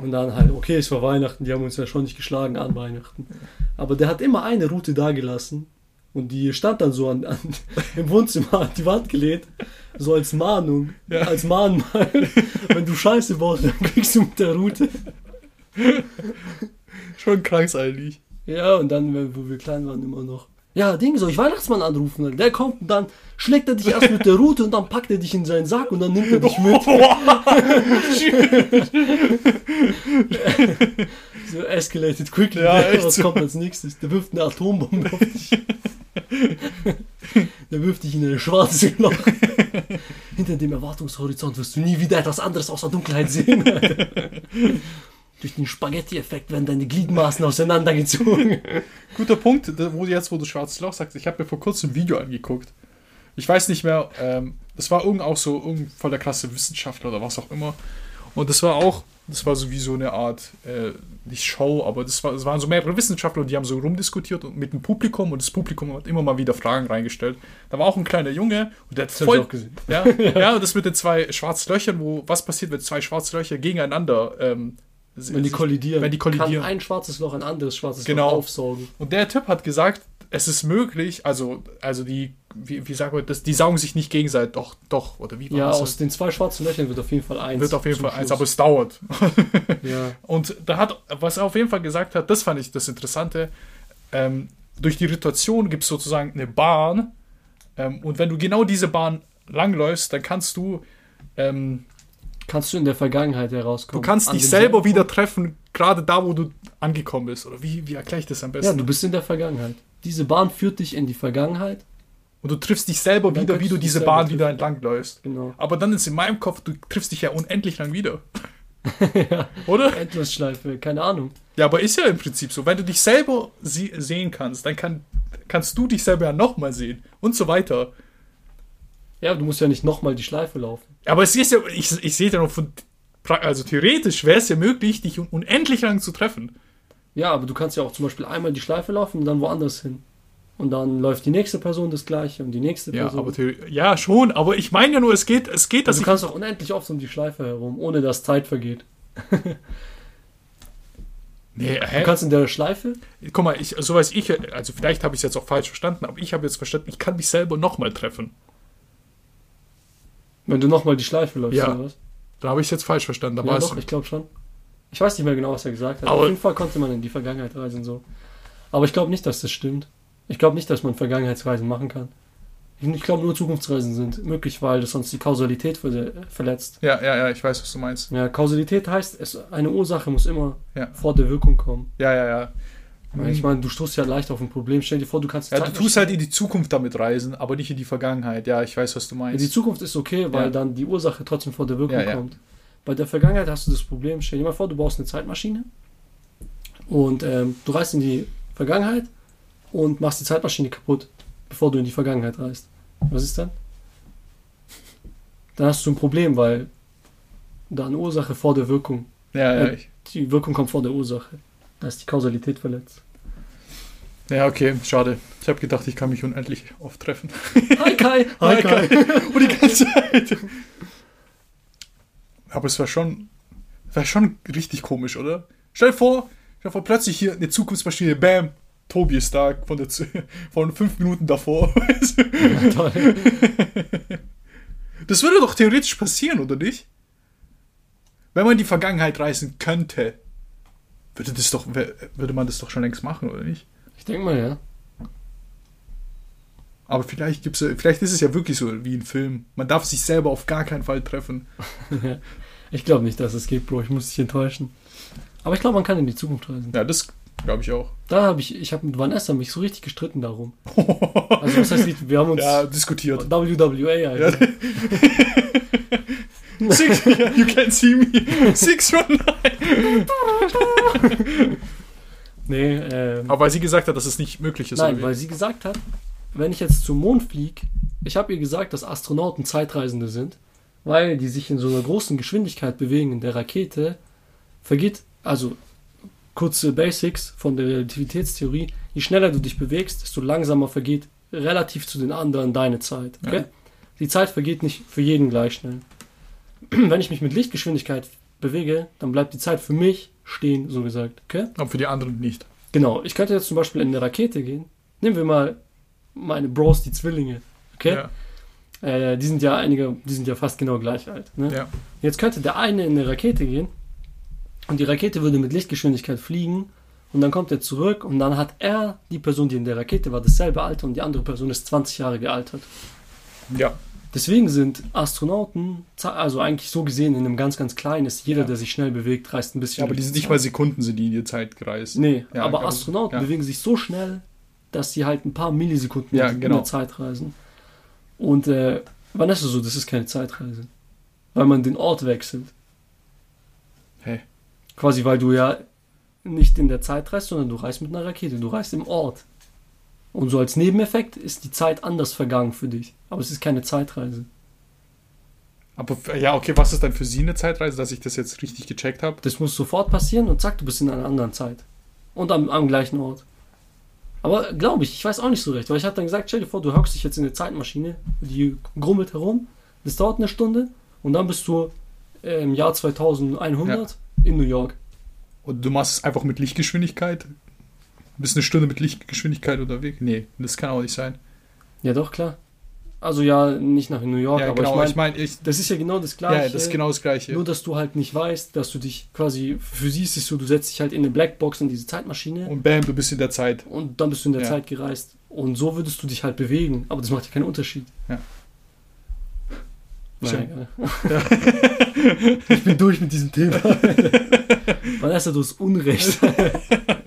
Und dann halt, okay, es war Weihnachten, die haben uns ja schon nicht geschlagen an Weihnachten. Aber der hat immer eine Route da gelassen. Und die stand dann so an, an, im Wohnzimmer an die Wand gelehnt, so als Mahnung, Ja. als Mahnmal. Wenn du Scheiße baust, dann kriegst du mit der Route. Schon krank eigentlich. Ja, und dann, wo wir klein waren, immer noch. Ja, Ding, soll ich Weihnachtsmann anrufen? Der kommt und dann schlägt er dich erst mit der Route und dann packt er dich in seinen Sack und dann nimmt er dich mit. So escalated quickly. Ja, echt Was so. kommt als nächstes? Der wirft eine Atombombe auf dich. Der wirft dich in ein schwarzes Loch. Hinter dem Erwartungshorizont wirst du nie wieder etwas anderes außer Dunkelheit sehen. Durch den Spaghetti-Effekt werden deine Gliedmaßen auseinandergezogen. Guter Punkt, wo jetzt, wo du schwarzes Loch sagst, ich habe mir vor kurzem ein Video angeguckt. Ich weiß nicht mehr, ähm, das war irgend auch so irgend voll der klasse Wissenschaftler oder was auch immer. Und das war auch, das war so wie so eine Art, äh, nicht Show, aber das, war, das waren so mehrere Wissenschaftler und die haben so rumdiskutiert und mit dem Publikum und das Publikum hat immer mal wieder Fragen reingestellt. Da war auch ein kleiner Junge und der hat Das voll, auch gesehen. ja, ja, und das mit den zwei schwarzen Löchern, wo, was passiert, wenn zwei schwarze Löcher gegeneinander, ähm, Wenn die kollidieren, wenn die kollidieren. kann ein schwarzes Loch ein anderes schwarzes Genau. Loch aufsaugen. Und der Typ hat gesagt, es ist möglich, also, also die, wie, wie sagen wir das, die saugen sich nicht gegenseitig, doch, doch, oder wie war Ja, das? aus den zwei schwarzen Löchern wird auf jeden Fall eins. wird auf jeden Fall eins, Schluss. aber es dauert. Ja. Und da hat, was er auf jeden Fall gesagt hat, das fand ich das Interessante, ähm, durch die Rotation gibt es sozusagen eine Bahn ähm, und wenn du genau diese Bahn langläufst, dann kannst du, ähm, Kannst du in der Vergangenheit herauskommen. du kannst An dich selber wieder treffen, gerade da, wo du angekommen bist. Oder wie, wie erkläre ich das am Ja, besten? du bist in der Vergangenheit. Diese Bahn führt dich in die Vergangenheit. und du triffst dich selber wieder, wie du diese Bahn wieder treffen. entlangläufst. Genau. Aber dann ist in meinem Kopf, du triffst dich ja unendlich lang wieder. Oder? Endlosschleife, keine Ahnung. Ja, aber ist ja im Prinzip so. Wenn du dich selber sie sehen kannst, dann kann, kannst du dich selber ja nochmal sehen und so weiter. Ja, du musst ja nicht nochmal die Schleife laufen. Aber es ist ja, ich, ich sehe ja noch von, also theoretisch wäre es ja möglich, dich un- unendlich lang zu treffen. Ja, aber du kannst ja auch zum Beispiel einmal die Schleife laufen und dann woanders hin. Und dann läuft die nächste Person das gleiche und die nächste Ja, Person. aber ja, schon, aber ich meine ja nur, es geht, es geht, dass also ich. du kannst auch unendlich oft um die Schleife herum, ohne dass Zeit vergeht. Nee, Du hä? kannst in der Schleife, Guck mal, ich, so weiß ich, also vielleicht habe ich es jetzt auch falsch verstanden, aber ich habe jetzt verstanden, ich kann mich selber nochmal treffen. Wenn du nochmal die Schleife läufst, Ja. oder was? Da habe ich es jetzt falsch verstanden. Da Ja, doch, ich glaube schon. Ich weiß nicht mehr genau, was er gesagt hat. Aber- Auf jeden Fall konnte man in die Vergangenheit reisen so. Aber ich glaube nicht, dass das stimmt. Ich glaube nicht, dass man Vergangenheitsreisen machen kann. Ich, glaube nur Zukunftsreisen sind möglich, weil das sonst die Kausalität ver verletzt. Ja, ja, ja, ich weiß, was du meinst. Ja, Kausalität heißt, es, eine Ursache muss immer Ja. vor der Wirkung kommen. Ja, ja, ja. Weil Ich meine, du stoßt ja leicht auf ein Problem. Stell dir vor, du kannst Ja, du Zeit tust halt in die Zukunft damit reisen, aber nicht in die Vergangenheit. Ja, ich weiß, was du meinst. die Zukunft ist okay, weil Ja. dann die Ursache trotzdem vor der Wirkung Ja, kommt. Bei der Vergangenheit hast du das Problem, stell dir mal vor, du baust eine Zeitmaschine und ähm, du reist in die Vergangenheit und machst die Zeitmaschine kaputt, bevor du in die Vergangenheit reist. Was ist dann? Dann hast du ein Problem, weil da eine Ursache vor der Wirkung, ja, ja, äh, die Wirkung kommt vor der Ursache. Da ist die Kausalität verletzt. ja, okay, schade. Ich habe gedacht, ich kann mich unendlich oft treffen. Hi Kai! Hi Kai! Und die ganze Zeit. Aber es wäre schon, wäre schon richtig komisch, oder? Stell dir vor, stell dir vor, plötzlich hier eine Zukunftsmaschine, bam, Tobi ist da von, der, von fünf Minuten davor. Ja, toll. Das würde doch theoretisch passieren, oder nicht? Wenn man in die Vergangenheit reisen könnte. Würde das doch, würde man das doch schon längst machen, oder nicht? Ich denke mal, ja. Aber vielleicht gibt's, vielleicht ist es ja wirklich so wie ein Film. Man darf sich selber auf gar keinen Fall treffen. Ich glaube nicht, dass es geht, Bro. Ich muss dich enttäuschen. Aber ich glaube, man kann in die Zukunft reisen. Ja, das glaube ich auch. Da habe ich, ich habe mit Vanessa mich so richtig gestritten darum. Also was heißt, wir haben uns ja, diskutiert. WWA, Ja. Six, you can see me. Six one nine. Nee, ähm, Aber weil sie gesagt hat, dass es nicht möglich ist. nein, weil sie gesagt hat, wenn ich jetzt zum Mond fliege, ich habe ihr gesagt, dass Astronauten Zeitreisende sind, weil die sich in so einer großen Geschwindigkeit bewegen in der Rakete, vergeht, also kurze Basics von der Relativitätstheorie, je schneller du dich bewegst, desto langsamer vergeht relativ zu den anderen deine Zeit. Okay? Ja. Die Zeit vergeht nicht für jeden gleich schnell. Wenn ich mich mit Lichtgeschwindigkeit bewege, dann bleibt die Zeit für mich stehen, so gesagt. Okay? Aber für die anderen nicht. Genau, ich könnte jetzt zum Beispiel in eine Rakete gehen. Nehmen wir mal meine Bros, die Zwillinge. Okay? Ja. Äh, die sind ja einige, die sind ja fast genau gleich alt. Ne? ja. Jetzt könnte der eine in eine Rakete gehen und die Rakete würde mit Lichtgeschwindigkeit fliegen und dann kommt er zurück und dann hat er, die Person, die in der Rakete war, dasselbe Alter und die andere Person ist 20 Jahre gealtert. Ja. Deswegen sind Astronauten, also eigentlich so gesehen in einem ganz, ganz kleinen, ist jeder, Ja. der sich schnell bewegt, reist ein bisschen. ja aber die sind nicht mal Sekunden sind die in die Zeit gereist. Nee, Ja, aber. Astronauten bewegen sich so schnell, dass sie halt ein paar Millisekunden Ja, in genau. der Zeit reisen. Und äh, Vanessa so, das ist keine Zeitreise. Weil man den Ort wechselt. Hä? Quasi, weil du ja nicht in der Zeit reist, sondern du reist mit einer Rakete. Du reist im Ort. Und so als Nebeneffekt ist die Zeit anders vergangen für dich. Aber es ist keine Zeitreise. Aber ja, okay, was ist dann für sie eine Zeitreise, dass ich das jetzt richtig gecheckt habe? Das muss sofort passieren und zack, du bist in einer anderen Zeit. Und am, am gleichen Ort. Aber glaube ich, ich weiß auch nicht so recht, weil ich habe dann gesagt, stell dir vor, du hockst dich jetzt in eine Zeitmaschine, die grummelt herum, das dauert eine Stunde und dann bist du äh, im Jahr 2100 in New York. Und du machst es einfach mit Lichtgeschwindigkeit? Bist eine Stunde mit Lichtgeschwindigkeit unterwegs? Nee, das kann auch nicht sein. Ja, doch, klar. Also ja, nicht nach New York, ja, aber genau. ich Ich meine, meine, ich, das ist ja genau das Gleiche. ja, das ist genau das Gleiche. Nur, dass du halt nicht weißt, dass du dich quasi, für sie ist es so, du setzt dich halt in eine Blackbox in diese Zeitmaschine Und bam, du bist in der Zeit. und dann bist du in der Ja. Zeit gereist. Und so würdest du dich halt bewegen, aber das macht ja keinen Unterschied. Ja. Ja Nein. egal. ich bin durch mit diesem Thema. Vanessa, du hast Unrecht.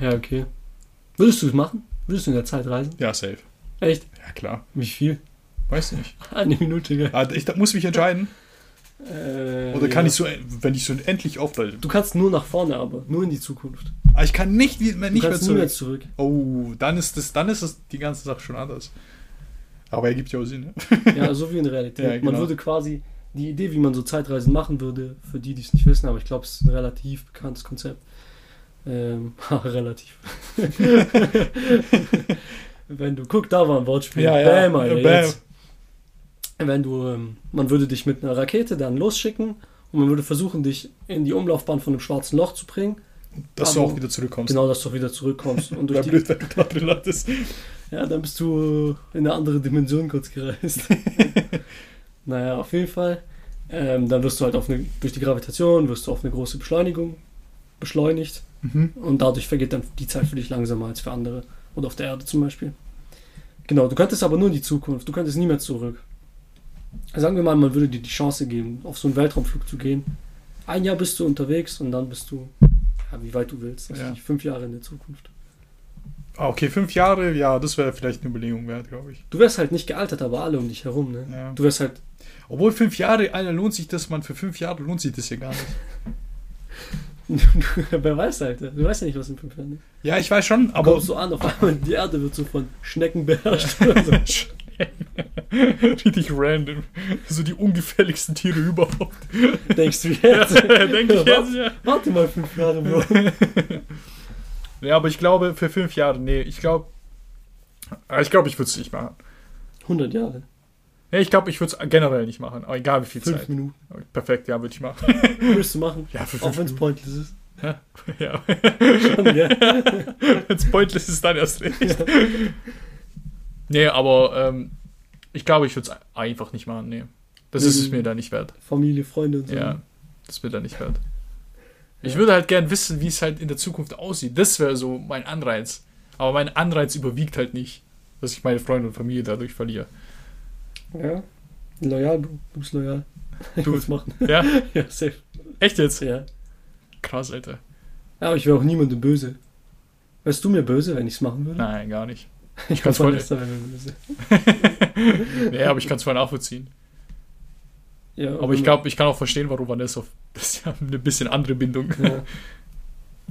ja, okay. Würdest du es machen? Würdest du in der Zeit reisen? Ja, safe. Echt? Ja, klar. Wie viel? Weiß nicht. Eine Minute, gell? Ah, ich da muss mich entscheiden. Äh, Oder kann ja. ich so, wenn ich so endlich aufwalte. Du kannst nur nach vorne, aber nur in die Zukunft. Ah, ich kann nicht, nicht mehr zurück. mehr zurück. Oh, dann ist das, dann ist das die ganze Sache schon anders. Aber er gibt ja auch Sinn. Ne? Ja, so wie in der Realität. Ja, Man genau. würde quasi die Idee, wie man so Zeitreisen machen würde, für die, die es nicht wissen, aber ich glaube, es ist ein relativ bekanntes Konzept. Ähm, relativ. Wenn du, guck, da war ein Wortspiel. Bam, Alter, Bam. jetzt. Wenn du, ähm, man würde dich mit einer Rakete dann losschicken und man würde versuchen, dich in die Umlaufbahn von einem schwarzen Loch zu bringen. Dass du auch wieder zurückkommst. Genau, dass du auch wieder zurückkommst. Und durch die, blöd, wenn du da drin landest. ja, dann bist du in eine andere Dimension kurz gereist. naja, auf jeden Fall. Ähm, dann wirst du halt auf eine, durch die Gravitation wirst du auf eine große Beschleunigung beschleunigt Mhm. und dadurch vergeht dann die Zeit für dich langsamer als für andere. Oder auf der Erde zum Beispiel. Genau, du könntest aber nur in die Zukunft, du könntest nie mehr zurück. Sagen wir mal, man würde dir die Chance geben, auf so einen Weltraumflug zu gehen. Ein Jahr bist du unterwegs und dann bist du, ja, wie weit du willst, also Ja. fünf Jahre in der Zukunft. Ah, okay, fünf Jahre, ja, das wäre vielleicht eine Überlegung wert, glaube ich. Du wärst halt nicht gealtert, aber alle um dich herum, ne? Ja. Du wärst halt Obwohl fünf Jahre, Alter, lohnt sich das, man, für fünf Jahre lohnt sich das ja gar nicht. Wer weiß, Alter. Du weißt ja nicht, was in fünf Jahren ist. Ja, ich weiß schon, Aber aber so an, auf einmal die Erde wird so von Schnecken beherrscht. richtig random. So die ungefährlichsten Tiere überhaupt. Denkst du jetzt? Denke ich jetzt, ja. Warte mal fünf Jahre, Bro. Ja, aber ich glaube, für fünf Jahre, nee, ich glaube, ich glaube, ich würde es nicht machen. 100 Jahre. Nee, ich glaube, ich würde es generell nicht machen, aber egal wie viel Fünf Zeit. Minuten. Perfekt, ja, würde ich machen. Würdest du machen? Ja, für Auch fünf wenn es pointless ist. Ja, Schon, gell? wenn es pointless ist, dann erst recht. Nee, aber ähm, ich glaube, ich würde es einfach nicht machen, nee. Das ist es mir da nicht wert. Familie, Freunde und so. Ja, das wird da nicht wert. Ich Ja. würde halt gern wissen, wie es halt in der Zukunft aussieht. Das wäre so mein Anreiz. Aber mein Anreiz überwiegt halt nicht, dass ich meine Freunde und Familie dadurch verliere. Ja. Loyal, Bro. Du bist loyal. Ich Du- es machen. Ja, Ja, safe. echt jetzt? Ja. Krass, Alter. Aber ich wäre auch niemandem böse. Wärst du mir böse, wenn ich es machen würde? Nein, gar nicht. ich kann's kann voll- Vanessa, wenn wir böse. Nee, aber ich kann es voll nachvollziehen. Ja, Aber ich glaube, ich kann auch verstehen, warum Vanessa. Das ist ja eine bisschen andere Bindung. Ja,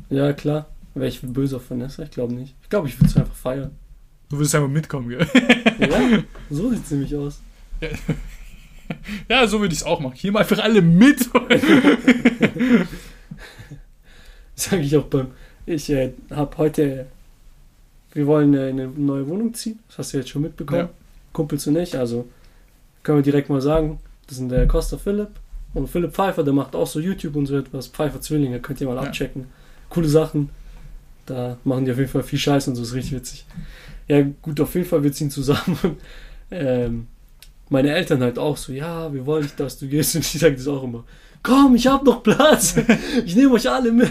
ja klar. Wäre ich böse auf Vanessa? Ich glaube nicht. Ich glaube, ich würde es einfach feiern. Du willst einfach mitkommen, gell? Ja, so sieht es nämlich aus. Ja, so würde ich es auch machen. Hier mal einfach alle mit. Sage ich auch beim. Ich äh, habe heute. Wir wollen äh, in eine neue Wohnung ziehen. Das hast du jetzt schon mitbekommen. Ja. Kumpels und ich. Also können wir direkt mal sagen. Das sind der Costa Philipp und Philipp Pfeiffer. Der macht auch so YouTube und so etwas. Pfeiffer Zwillinge. Könnt ihr mal Ja. abchecken. Coole Sachen. Da machen die auf jeden Fall viel Scheiß und so. Ist richtig witzig. Ja, gut, auf jeden Fall wir ziehen zusammen. Ähm, meine Eltern halt auch so, ja, wir wollen nicht, dass du gehst. Und ich sage das auch immer. Komm, ich hab noch Platz. Ich nehme euch alle mit.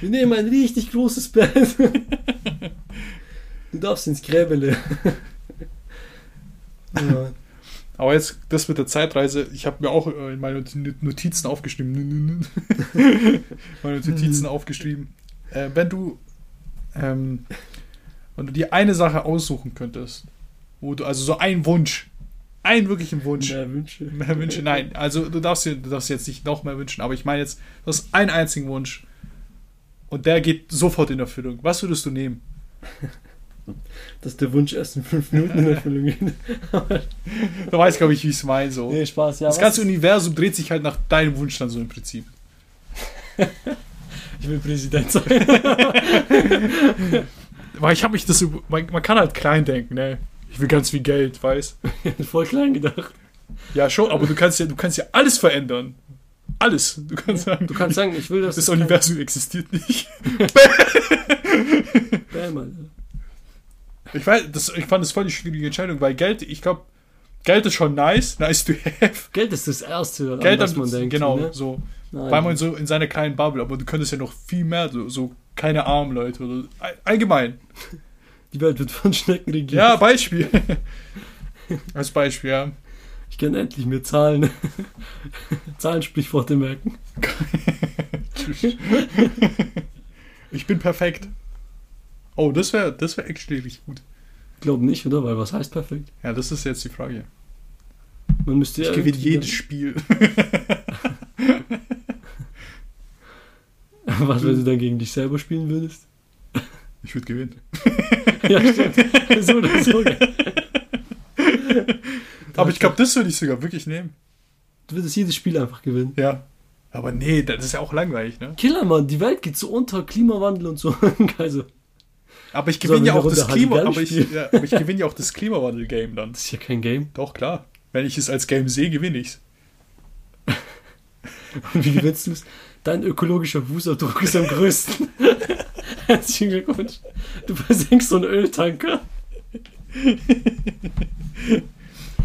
Wir nehmen ein richtig großes Bett. Du darfst ins Gräbele. Ja. Aber jetzt, das mit der Zeitreise, ich habe mir auch äh, in meine Notizen aufgeschrieben. meine Notizen aufgeschrieben. Äh, wenn du, ähm, wenn du dir eine Sache aussuchen könntest, wo du, also so ein Wunsch, einen wirklichen Wunsch, Mehr Wünsche. mehr Wünsche, nein, also du darfst dir, du darfst jetzt nicht noch mehr wünschen, aber ich meine jetzt, du hast einen einzigen Wunsch und der geht sofort in Erfüllung. Was würdest du nehmen? Dass der Wunsch erst in fünf Minuten in Erfüllung geht. Du weißt, glaube ich, wie ich es meine. So. Nee, Spaß, ja. das ganze Universum dreht sich halt nach deinem Wunsch dann so im Prinzip. Ich will Präsident sein. Weil ich habe mich das, man, man kann halt klein denken, ne? Ich will ganz viel Geld, weißt? Voll klein gedacht. Ja, schon, aber du kannst ja, du kannst ja alles verändern. Alles. Du kannst sagen, Du kannst sagen, ich will, dass das kein- Universum existiert nicht. Bam, Alter. Ich weiß, das, ich fand das voll die schwierige Entscheidung, weil Geld, ich glaube, Geld ist schon nice, nice to have. Geld ist das Erste, Geld, was an- man denkt. genau, Ne? so. Nein. Weil man so in seiner kleinen Bubble, aber du könntest ja noch viel mehr, so, so keine armen Leute oder all- allgemein. Die Welt wird von Schnecken regiert. Ja, Beispiel. Als Beispiel, ja. Ich kann endlich mir Zahlen, Zahlensprichworte merken. Ich bin perfekt. Oh, das wäre das wär actually richtig gut. Glaub nicht, oder? Weil was heißt perfekt? Ja, das ist jetzt die Frage. Man müsste Ich ja gewinne jedes Spiel. Was, wenn du dann gegen dich selber spielen würdest? Ich würde gewinnen. ja, stimmt. so oder so. Aber ich glaube, das würde ich sogar wirklich nehmen. Du würdest jedes Spiel einfach gewinnen. Ja. Aber nee, das ist ja auch langweilig, ne? Killer, Mann, die Welt geht so unter, Klimawandel und so. Also, Aber ich gewinne wir ja auch das Klima, aber ich, ja, aber ich gewinne ja auch das Klimawandel-Game dann. das ist ja kein Game. Doch, klar. Wenn ich es als Game sehe, gewinne ich's. Und wie gewinnst du es? Dein ökologischer Fußabdruck ist am größten. Herzlichen Glückwunsch. Du versenkst so einen Öltanker.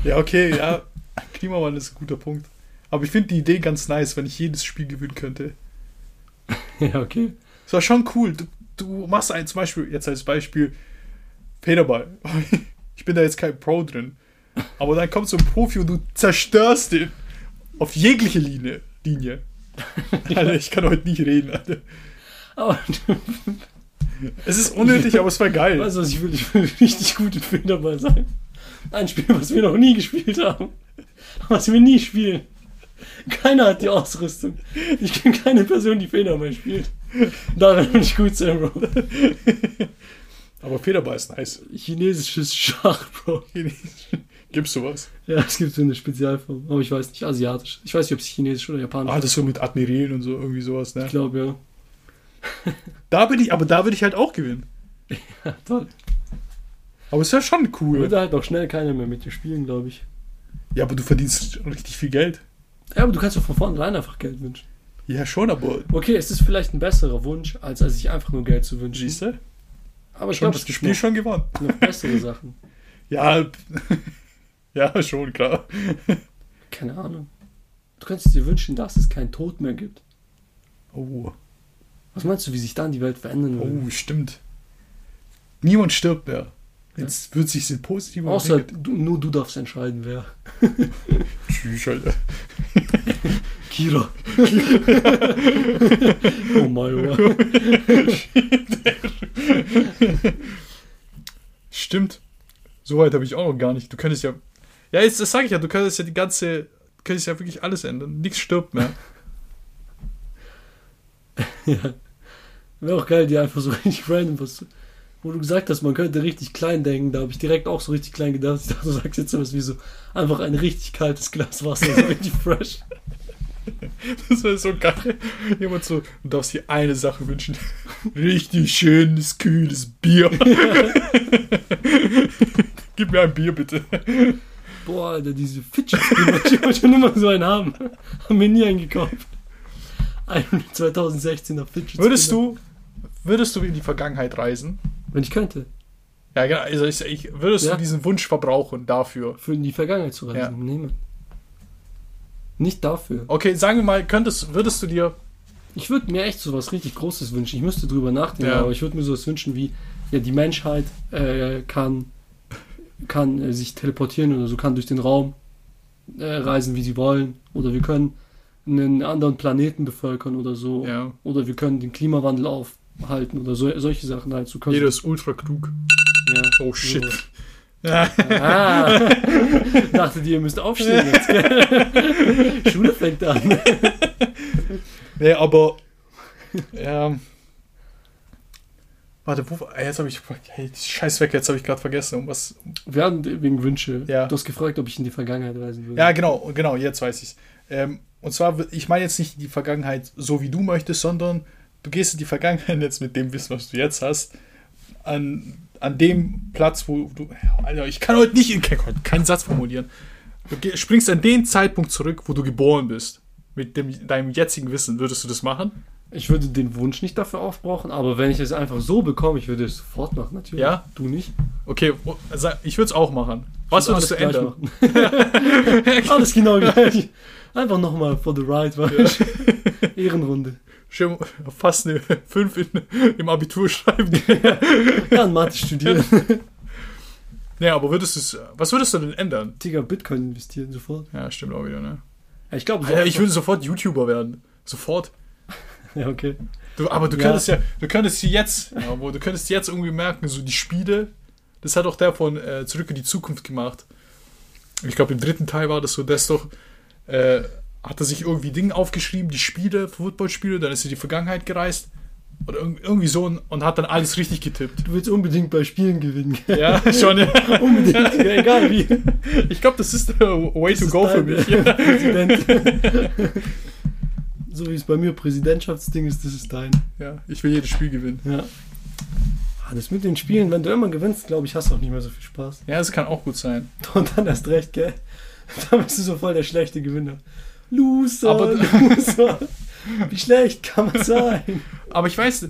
Ja, okay, ja. Klimawandel ist ein guter Punkt. Aber ich finde die Idee ganz nice, wenn ich jedes Spiel gewinnen könnte. Ja, okay. Das war schon cool. Du, du machst ein, zum Beispiel, jetzt als Beispiel, Federball. Ich bin da jetzt kein Pro drin. Aber dann kommt so ein Profi und du zerstörst den. Auf jegliche Linie. Linie. Alter, ich kann heute nicht reden, Alter. Aber Es ist unnötig, aber es war geil. was ich will? Ich will richtig gut in Federball sein. Ein Spiel, was wir noch nie gespielt haben. Was wir nie spielen. Keiner hat die Ausrüstung. Ich kenne keine Person, die Federball spielt. Darin bin ich gut sein, Bro. Aber Federball ist nice. Chinesisches Schach, Bro. Gibt's sowas? Ja, es gibt so eine Spezialform. Aber ich weiß nicht, asiatisch. Ich weiß nicht, ob es chinesisch oder japanisch Ah, das ist so mit Admirälen und so, irgendwie sowas, ne? Ich glaube, ja. Da bin ich, aber da würde ich halt auch gewinnen. ja. Toll. Aber es ist ja schon cool. Würde halt auch schnell keiner mehr mit dir spielen, glaube ich. Ja, aber du verdienst richtig viel Geld. Ja, aber du kannst doch von vornherein einfach Geld wünschen. Ja, schon, aber. Okay, es ist vielleicht ein besserer Wunsch, als, als sich einfach nur Geld zu wünschen. Siehst du? Aber ich glaube, das es gibt Spiel noch, schon gewonnen. noch bessere Sachen. Ja, ja, schon, klar. Keine Ahnung. Du kannst dir wünschen, dass es keinen Tod mehr gibt. Oh, Was meinst du, wie sich dann die Welt verändern würde? oh, stimmt. Niemand stirbt mehr. Jetzt wird sich in positiv Außer du, nur du darfst entscheiden, wer. Tschüss, Alter. Kira. oh mein Gott. Stimmt. So weit habe ich auch noch gar nicht. Du könntest ja. Ja, jetzt, das sage ich ja, du könntest ja die ganze. Du könntest ja wirklich alles ändern. Nichts stirbt mehr. Ja. Wäre auch geil, die einfach so richtig random was. Wo du gesagt hast, man könnte richtig klein denken, da habe ich direkt auch so richtig klein gedacht. Ich dachte, du sagst jetzt sowas wie so einfach ein richtig kaltes Glas Wasser, so richtig fresh. Das wäre so geil. Jemand so, du darfst dir eine Sache wünschen. Richtig schönes, kühles Bier. Gib mir ein Bier, bitte. Boah, Alter, diese Fidget Spinner, ich wollte schon immer so einen haben. Haben wir nie einen gekauft. Ein 2016er Fidget Spinner. Würdest du, würdest du in die Vergangenheit reisen? Wenn ich könnte, Ja, genau. Also ich, ich, würdest Ja. du diesen Wunsch verbrauchen dafür? für in die Vergangenheit zu reisen. Ja. Nee, Mann. Nicht dafür. Okay, sagen wir mal, könntest, würdest du dir. Ich würde mir echt so was richtig Großes wünschen. Ich müsste drüber nachdenken, Ja. aber ich würde mir sowas wünschen wie, ja, die Menschheit äh, kann, kann äh, sich teleportieren oder so, kann durch den Raum äh, reisen, wie sie wollen. Oder wir können einen anderen Planeten bevölkern oder so. Ja. Oder wir können den Klimawandel aufhalten oder so, solche Sachen halt. So Jeder ist ultra klug. ja, Oh shit. So. Ja. Ah, dachtet ihr, müsst aufstehen jetzt. Schule fängt an. Nee, aber. Ja. Warte, wo. Jetzt habe ich. Hey, scheiß weg, jetzt habe ich gerade vergessen, um was. Wir hatten wegen Wünsche. Ja. Du hast gefragt, ob ich in die Vergangenheit reisen würde. Ja, genau, genau, jetzt weiß ich's. Ähm, und zwar, ich meine jetzt nicht die Vergangenheit so wie du möchtest, sondern du gehst in die Vergangenheit jetzt mit dem Wissen, was du jetzt hast, an, an dem Platz, wo du. Alter, ich kann heute nicht in keinen keinen Satz formulieren. Du springst an den Zeitpunkt zurück, wo du geboren bist. Mit dem, deinem jetzigen Wissen. Würdest du das machen? Ich würde den Wunsch nicht dafür aufbrauchen, aber wenn ich es einfach so bekomme, ich würde es sofort machen, natürlich. Ja? Du nicht. Okay, also ich würde es auch machen. Was Ich würdest du ändern? alles genau gleich. Einfach nochmal for the ride, weißt du? Ehrenrunde. Schön, fast eine 5 in, im Abitur schreiben. Ja, in Mathe studieren. Nee, aber würdest du es. Was würdest du denn ändern? Digga, Bitcoin investieren sofort. Ja, stimmt auch wieder, ne? Ja, ich glaube, Alter, ich würde sofort YouTuber werden. Sofort. Ja, okay. Du, aber du Ja. könntest ja, du könntest jetzt, ja, du könntest jetzt irgendwie merken, so die Spiele, das hat auch der von äh, Zurück in die Zukunft gemacht. Ich glaube, im dritten Teil war das so, ist doch, äh, hat er sich irgendwie Dinge aufgeschrieben, die Spiele, Footballspiele, dann ist er in die Vergangenheit gereist oder irg- irgendwie so und, hat dann alles richtig getippt. Du willst unbedingt bei Spielen gewinnen. gell? Ja, schon. Ja. Unbedingt, Digga, egal wie. Ich glaube, das ist der Way to Das go ist für mich. Präsident. so wie es bei mir Präsidentschaftsding ist, das ist dein. Ja, ich will jedes Spiel gewinnen. Ja. Ah, Das mit den Spielen, wenn du immer gewinnst, glaube ich, hast du auch nicht mehr so viel Spaß. Ja, das kann auch gut sein. Und dann erst recht, gell? Dann bist du so voll der schlechte Gewinner. Loser, Aber- Loser. Wie schlecht kann man sein? Aber ich weiß,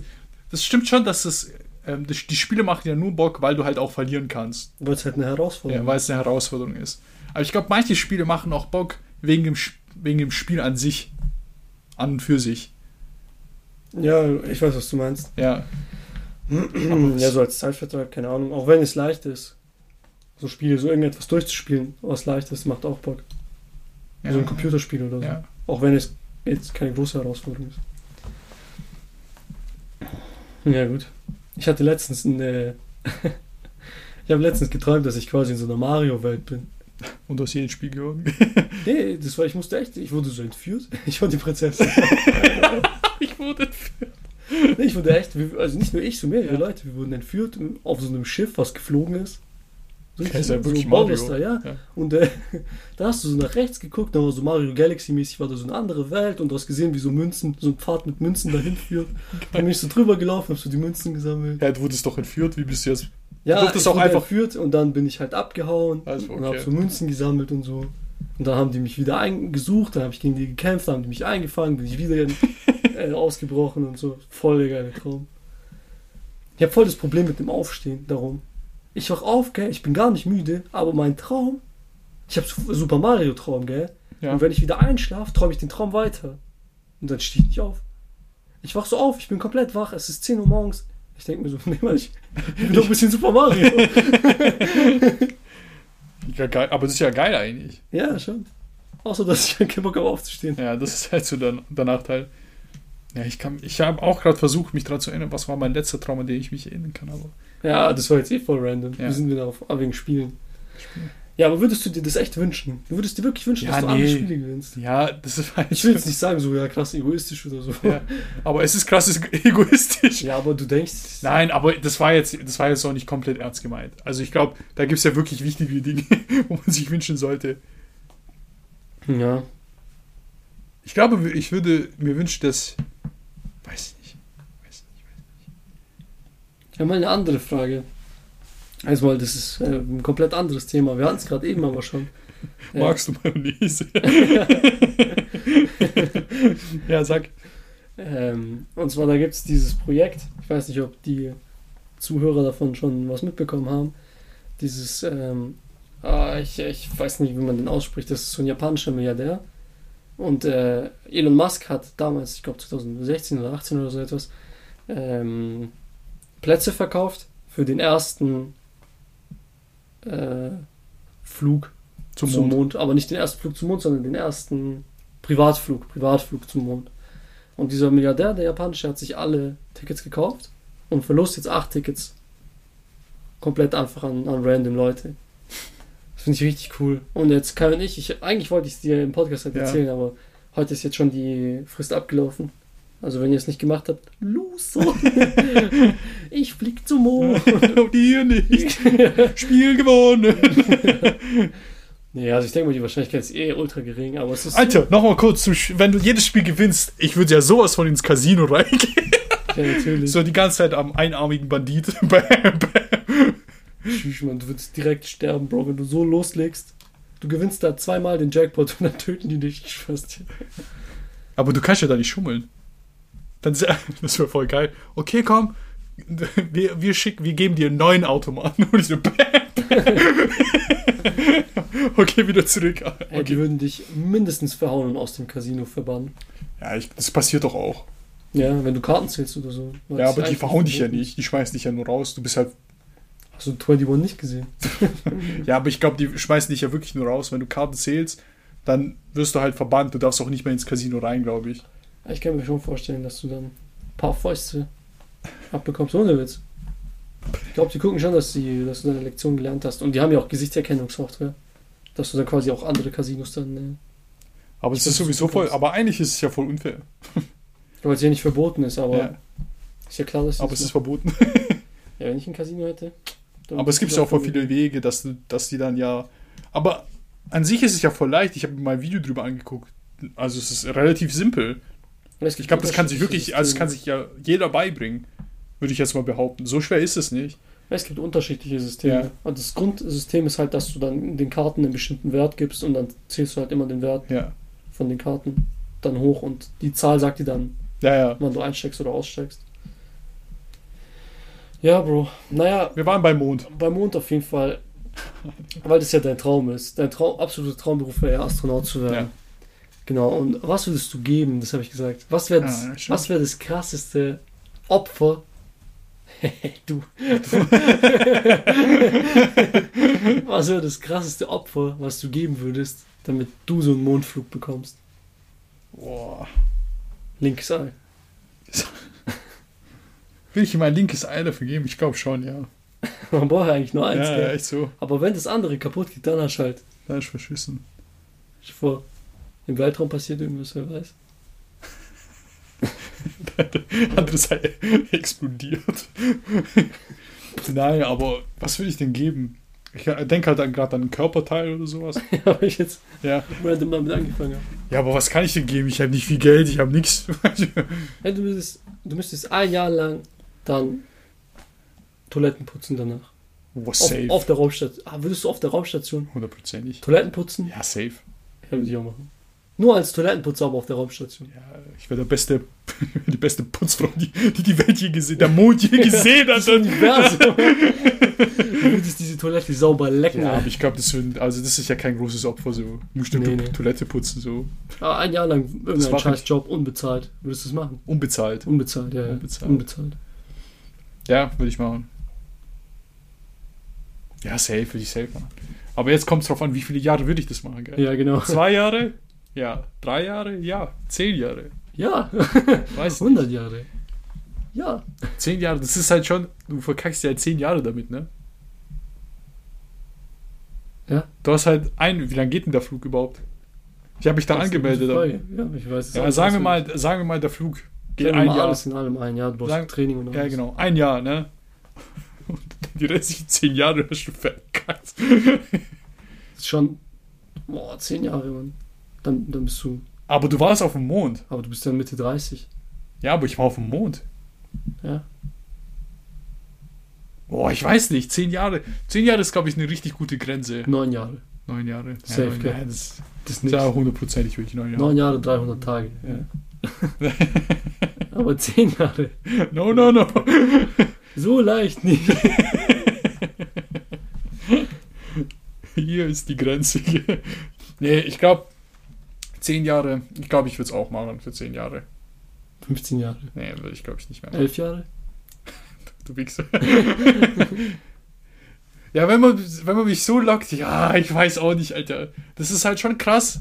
das stimmt schon, dass das, ähm, das, die Spiele machen ja nur Bock, weil du halt auch verlieren kannst. Weil es halt eine Herausforderung Ja, weil es eine Herausforderung ist. Aber ich glaube, manche Spiele machen auch Bock wegen dem, wegen dem Spiel an sich. An und für sich. Ja, ich weiß, was du meinst. Ja. ja, so als Zeitvertreib, keine Ahnung. Auch wenn es leicht ist. So Spiele, so irgendetwas durchzuspielen, was leicht ist, macht auch Bock. Ja. So ein Computerspiel oder so. Auch wenn es jetzt keine große Herausforderung ist. Ja, gut. Ich hatte letztens eine. ich habe letztens geträumt, dass ich quasi in so einer Mario-Welt bin. Und aus jedem Spiel gewonnen. Nee, das war, ich musste echt, ich wurde so entführt. Ich war die Prinzessin. ich wurde. Nee, ich wurde echt, also nicht nur ich, so mehrere Ja. Leute, wir wurden entführt auf so einem Schiff, was geflogen ist. So, Das ist ja so wirklich Ballbuster, Mario. ja. Ja. Und äh, da hast du so nach rechts geguckt, da war so Mario Galaxy-mäßig, war da so eine andere Welt und du hast gesehen, wie so Münzen, so ein Pfad mit Münzen dahin führt. Dann bin ich so drüber gelaufen, hab so die Münzen gesammelt. Ja, du wurdest doch entführt. Wie bist du jetzt? Ja, durftest ich auch einfach- entführt und dann bin ich halt abgehauen Also, und hab okay. so Münzen gesammelt und so. Und dann haben die mich wieder eingesucht, dann habe ich gegen die gekämpft, dann haben die mich eingefangen, bin ich wieder äh, ausgebrochen und so. Voll der geile Traum. Ich habe voll das Problem mit dem Aufstehen, darum. Ich wach auf, gell, ich bin gar nicht müde, aber mein Traum, ich habe Super Mario Traum, gell. Ja. Und wenn ich wieder einschlafe, träume ich den Traum weiter. Und dann stehe ich nicht auf. Ich wach so auf, ich bin komplett wach, es ist 10 Uhr morgens. Ich denke mir so, nee, Mann, ich, ich bin doch ein bisschen Super Mario. Ja, geil, aber das ist ja geil eigentlich. ja, schon. Außer, dass ich keinen Bock habe aufzustehen. Ja, das ist halt so der, der Nachteil. Ja, ich kann, ich habe auch gerade versucht, mich daran zu erinnern, was war mein letzter Traum, an den ich mich erinnern kann, aber Ja, das war jetzt eh voll random. Ja. Wir sind wieder auf ah, wegen Spielen. Spiel. Ja, aber würdest du dir das echt wünschen? Du würdest dir wirklich wünschen, Ja, dass du alle nee. Spiele gewinnst? ja, das ist halt. Ich will jetzt nicht sagen, so ja krass egoistisch oder so. Ja, aber es ist krass egoistisch. Ja, aber du denkst. Nein, aber das war jetzt, das war jetzt auch nicht komplett ernst gemeint. Also ich glaube, da gibt es ja wirklich wichtige Dinge, wo man sich wünschen sollte. Ja. Ich glaube, ich würde mir wünschen, dass. Weiß ich nicht. Weiß nicht. Ich habe mal eine andere Frage. Also mal, das ist äh, ein komplett anderes Thema. Wir hatten es gerade eben aber schon. Magst du Mayonnaise? ja, sag. Ähm, und zwar, da gibt es dieses Projekt. Ich weiß nicht, ob die Zuhörer davon schon was mitbekommen haben. Dieses, ähm, ah, ich, ich weiß nicht, wie man den ausspricht. Das ist so ein japanischer Milliardär. Und äh, Elon Musk hat damals, ich glaube 2016 oder 18 oder so etwas, ähm, Plätze verkauft für den ersten äh, Flug Zum zum, Mond. Mond. Aber nicht den ersten Flug zum Mond, sondern den ersten Privatflug, Privatflug zum Mond. Und dieser Milliardär, der japanische, hat sich alle Tickets gekauft und verlost jetzt acht Tickets. Komplett einfach an, an random Leute. Finde ich richtig cool. Und jetzt Kai und ich, ich eigentlich wollte ich es dir im Podcast halt Ja. erzählen, aber heute ist jetzt schon die Frist abgelaufen. Also wenn ihr es nicht gemacht habt, Loser! ich flieg zum Mond! Und ihr nicht. Spiel gewonnen. nee, also ich denke mal, die Wahrscheinlichkeit ist eh ultra gering, aber es ist. Alter, nochmal kurz, wenn du jedes Spiel gewinnst, ich würde ja sowas von ins Casino reingehen. Ja, natürlich. So die ganze Zeit am einarmigen Bandit. Bam, bam. Tschüss, Mann, du würdest direkt sterben, Bro, wenn du so loslegst. Du gewinnst da zweimal den Jackpot und dann töten die dich, ich schwör's dir. Aber du kannst ja da nicht schummeln. Dann, das wäre voll geil. Okay, komm, wir, wir schicken, wir geben dir einen neuen Automaten. Und ich so, bam. okay, wieder zurück. Ey, die Okay. würden dich mindestens verhauen und aus dem Casino verbannen. Ja, ich, das passiert doch auch. Ja, wenn du Karten zählst oder so. Ja, aber die verhauen dich ja nicht. Die schmeißen dich ja nur raus. Du bist halt. Hast du 21 nicht gesehen? Ja, aber ich glaube, die schmeißen dich ja wirklich nur raus. Wenn du Karten zählst, dann wirst du halt verbannt. Du darfst auch nicht mehr ins Casino rein, glaube ich. Ich kann mir schon vorstellen, dass du dann ein paar Fäuste abbekommst, ohne Witz. Ich glaube, die gucken schon, dass, die, dass du deine Lektion gelernt hast. Und die haben ja auch Gesichtserkennungssoftware. Dass du dann quasi auch andere Casinos dann. Äh, Aber es ist sowieso voll. Aber eigentlich ist es ja voll unfair. weil es ja nicht verboten ist, aber Ja, ist ja klar, dass aber das es ist verboten. Ja, wenn ich ein Casino hätte. Aber es gibt ja auch voll viele Wege, dass, dass die dann ja. Aber an sich ist es ja voll leicht. Ich habe mir mal ein Video drüber angeguckt. Also es ist relativ simpel. Ich glaube, das kann sich wirklich, also es kann sich ja jeder beibringen. Würde ich jetzt mal behaupten. So schwer ist es nicht. Es gibt unterschiedliche Systeme. Ja. Und das Grundsystem ist halt, dass du dann den Karten einen bestimmten Wert gibst und dann zählst du halt immer den Wert Ja. von den Karten dann hoch und die Zahl sagt dir dann, Ja, ja. wann du einsteigst oder aussteigst. Ja, Bro. Naja, Wir waren beim Mond. beim Mond auf jeden Fall, weil das ja dein Traum ist. Dein Traum, absoluter Traumberuf wäre Astronaut zu werden. Ja. Genau. Und was würdest du geben? Das habe ich gesagt. Was wäre das, Ja, ja, was wäre das krasseste Opfer? du. was wäre das krasseste Opfer, was du geben würdest, damit du so einen Mondflug bekommst? Boah. Linkes Ei. Will ich ihm ein linkes Ei dafür geben? Ich glaube schon, ja. Man braucht ja eigentlich nur eins. ja, gell? ja, echt so. Aber wenn das andere kaputt geht, dann hast du halt. Da ist verschissen. Dir vor, im Weltraum passiert irgendwas, wer weiß. Andere Seite explodiert. Nein, aber was will ich denn geben? Ich denke halt gerade an einen Körperteil oder sowas. habe ich jetzt Ja. random damit angefangen. Ja, aber was kann ich denn geben? Ich habe nicht viel Geld, ich habe nichts. Hey, du, müsstest, du müsstest ein Jahr lang dann Toiletten putzen danach. Oh, Auf, safe. auf der Raumstation. Ah, würdest du auf der Raumstation Hundertprozentig. Toiletten putzen? Ja, safe. Ja, würde ich auch machen. Nur als Toilettenputzer aber auf der Raumstation. Ja, ich wäre der beste, die beste Putzfrau, die, die die Welt je gesehen, der Mond je gesehen hat. Das Universum. du würdest diese Toilette sauber lecken. Ja, aber ich glaube, das, also das ist ja kein großes Opfer, so. Musst du Nee, nee. Toilette putzen, so. Ah, ein Jahr lang Das irgendein mach scheiß ich. Job, unbezahlt. Würdest du das machen? Unbezahlt. Unbezahlt, ja. ja. Unbezahlt. Unbezahlt. Ja, würde ich machen. Ja, safe, würde ich safe machen. Aber jetzt kommt es drauf an, wie viele Jahre würde ich das machen, gell? Ja, genau. Zwei Jahre? Ja. Drei Jahre? Ja. Zehn Jahre? Ja, Weiß nicht. 100 Jahre. Ja. Zehn Jahre, das ist halt schon, du verkackst ja zehn Jahre damit, ne? Ja. Du hast halt ein, wie lange geht denn der Flug überhaupt? Ich habe mich da Das angemeldet. Ja, ich weiß es Ja, sagen wir mal, sagen wir mal, der Flug geht ein Jahr. alles in allem ein Jahr. Du brauchst Sagen- Training und Ja, alles. genau. Ein Jahr, ne? Und die restlichen zehn Jahre hast du verkackt. Das ist schon, boah, 10 Jahre, Mann. Dann, dann bist du, Aber du warst auf dem Mond. aber du bist dann Mitte 30. Ja, aber ich war auf dem Mond. Ja. Boah, ich weiß nicht. Zehn Jahre. Zehn Jahre ist, glaube ich, eine richtig gute Grenze. Neun Jahre. Neun Jahre. Safe, neun, gell? ja, das Das ist ja hundertprozentig wirklich neun Jahre. Neun Jahre, 300 Tage. Ja. aber 10 Jahre. No, no, no. So leicht nicht. Hier ist die Grenze. nee, ich glaube, zehn Jahre. Ich glaube, ich würde es auch machen für zehn Jahre. 15 Jahre. Nee, würde ich, glaube ich, nicht mehr machen. 11 Jahre? Du Wichser. ja, wenn man, wenn man mich so lockt, ja, ich weiß auch nicht, Alter. Das ist halt schon krass.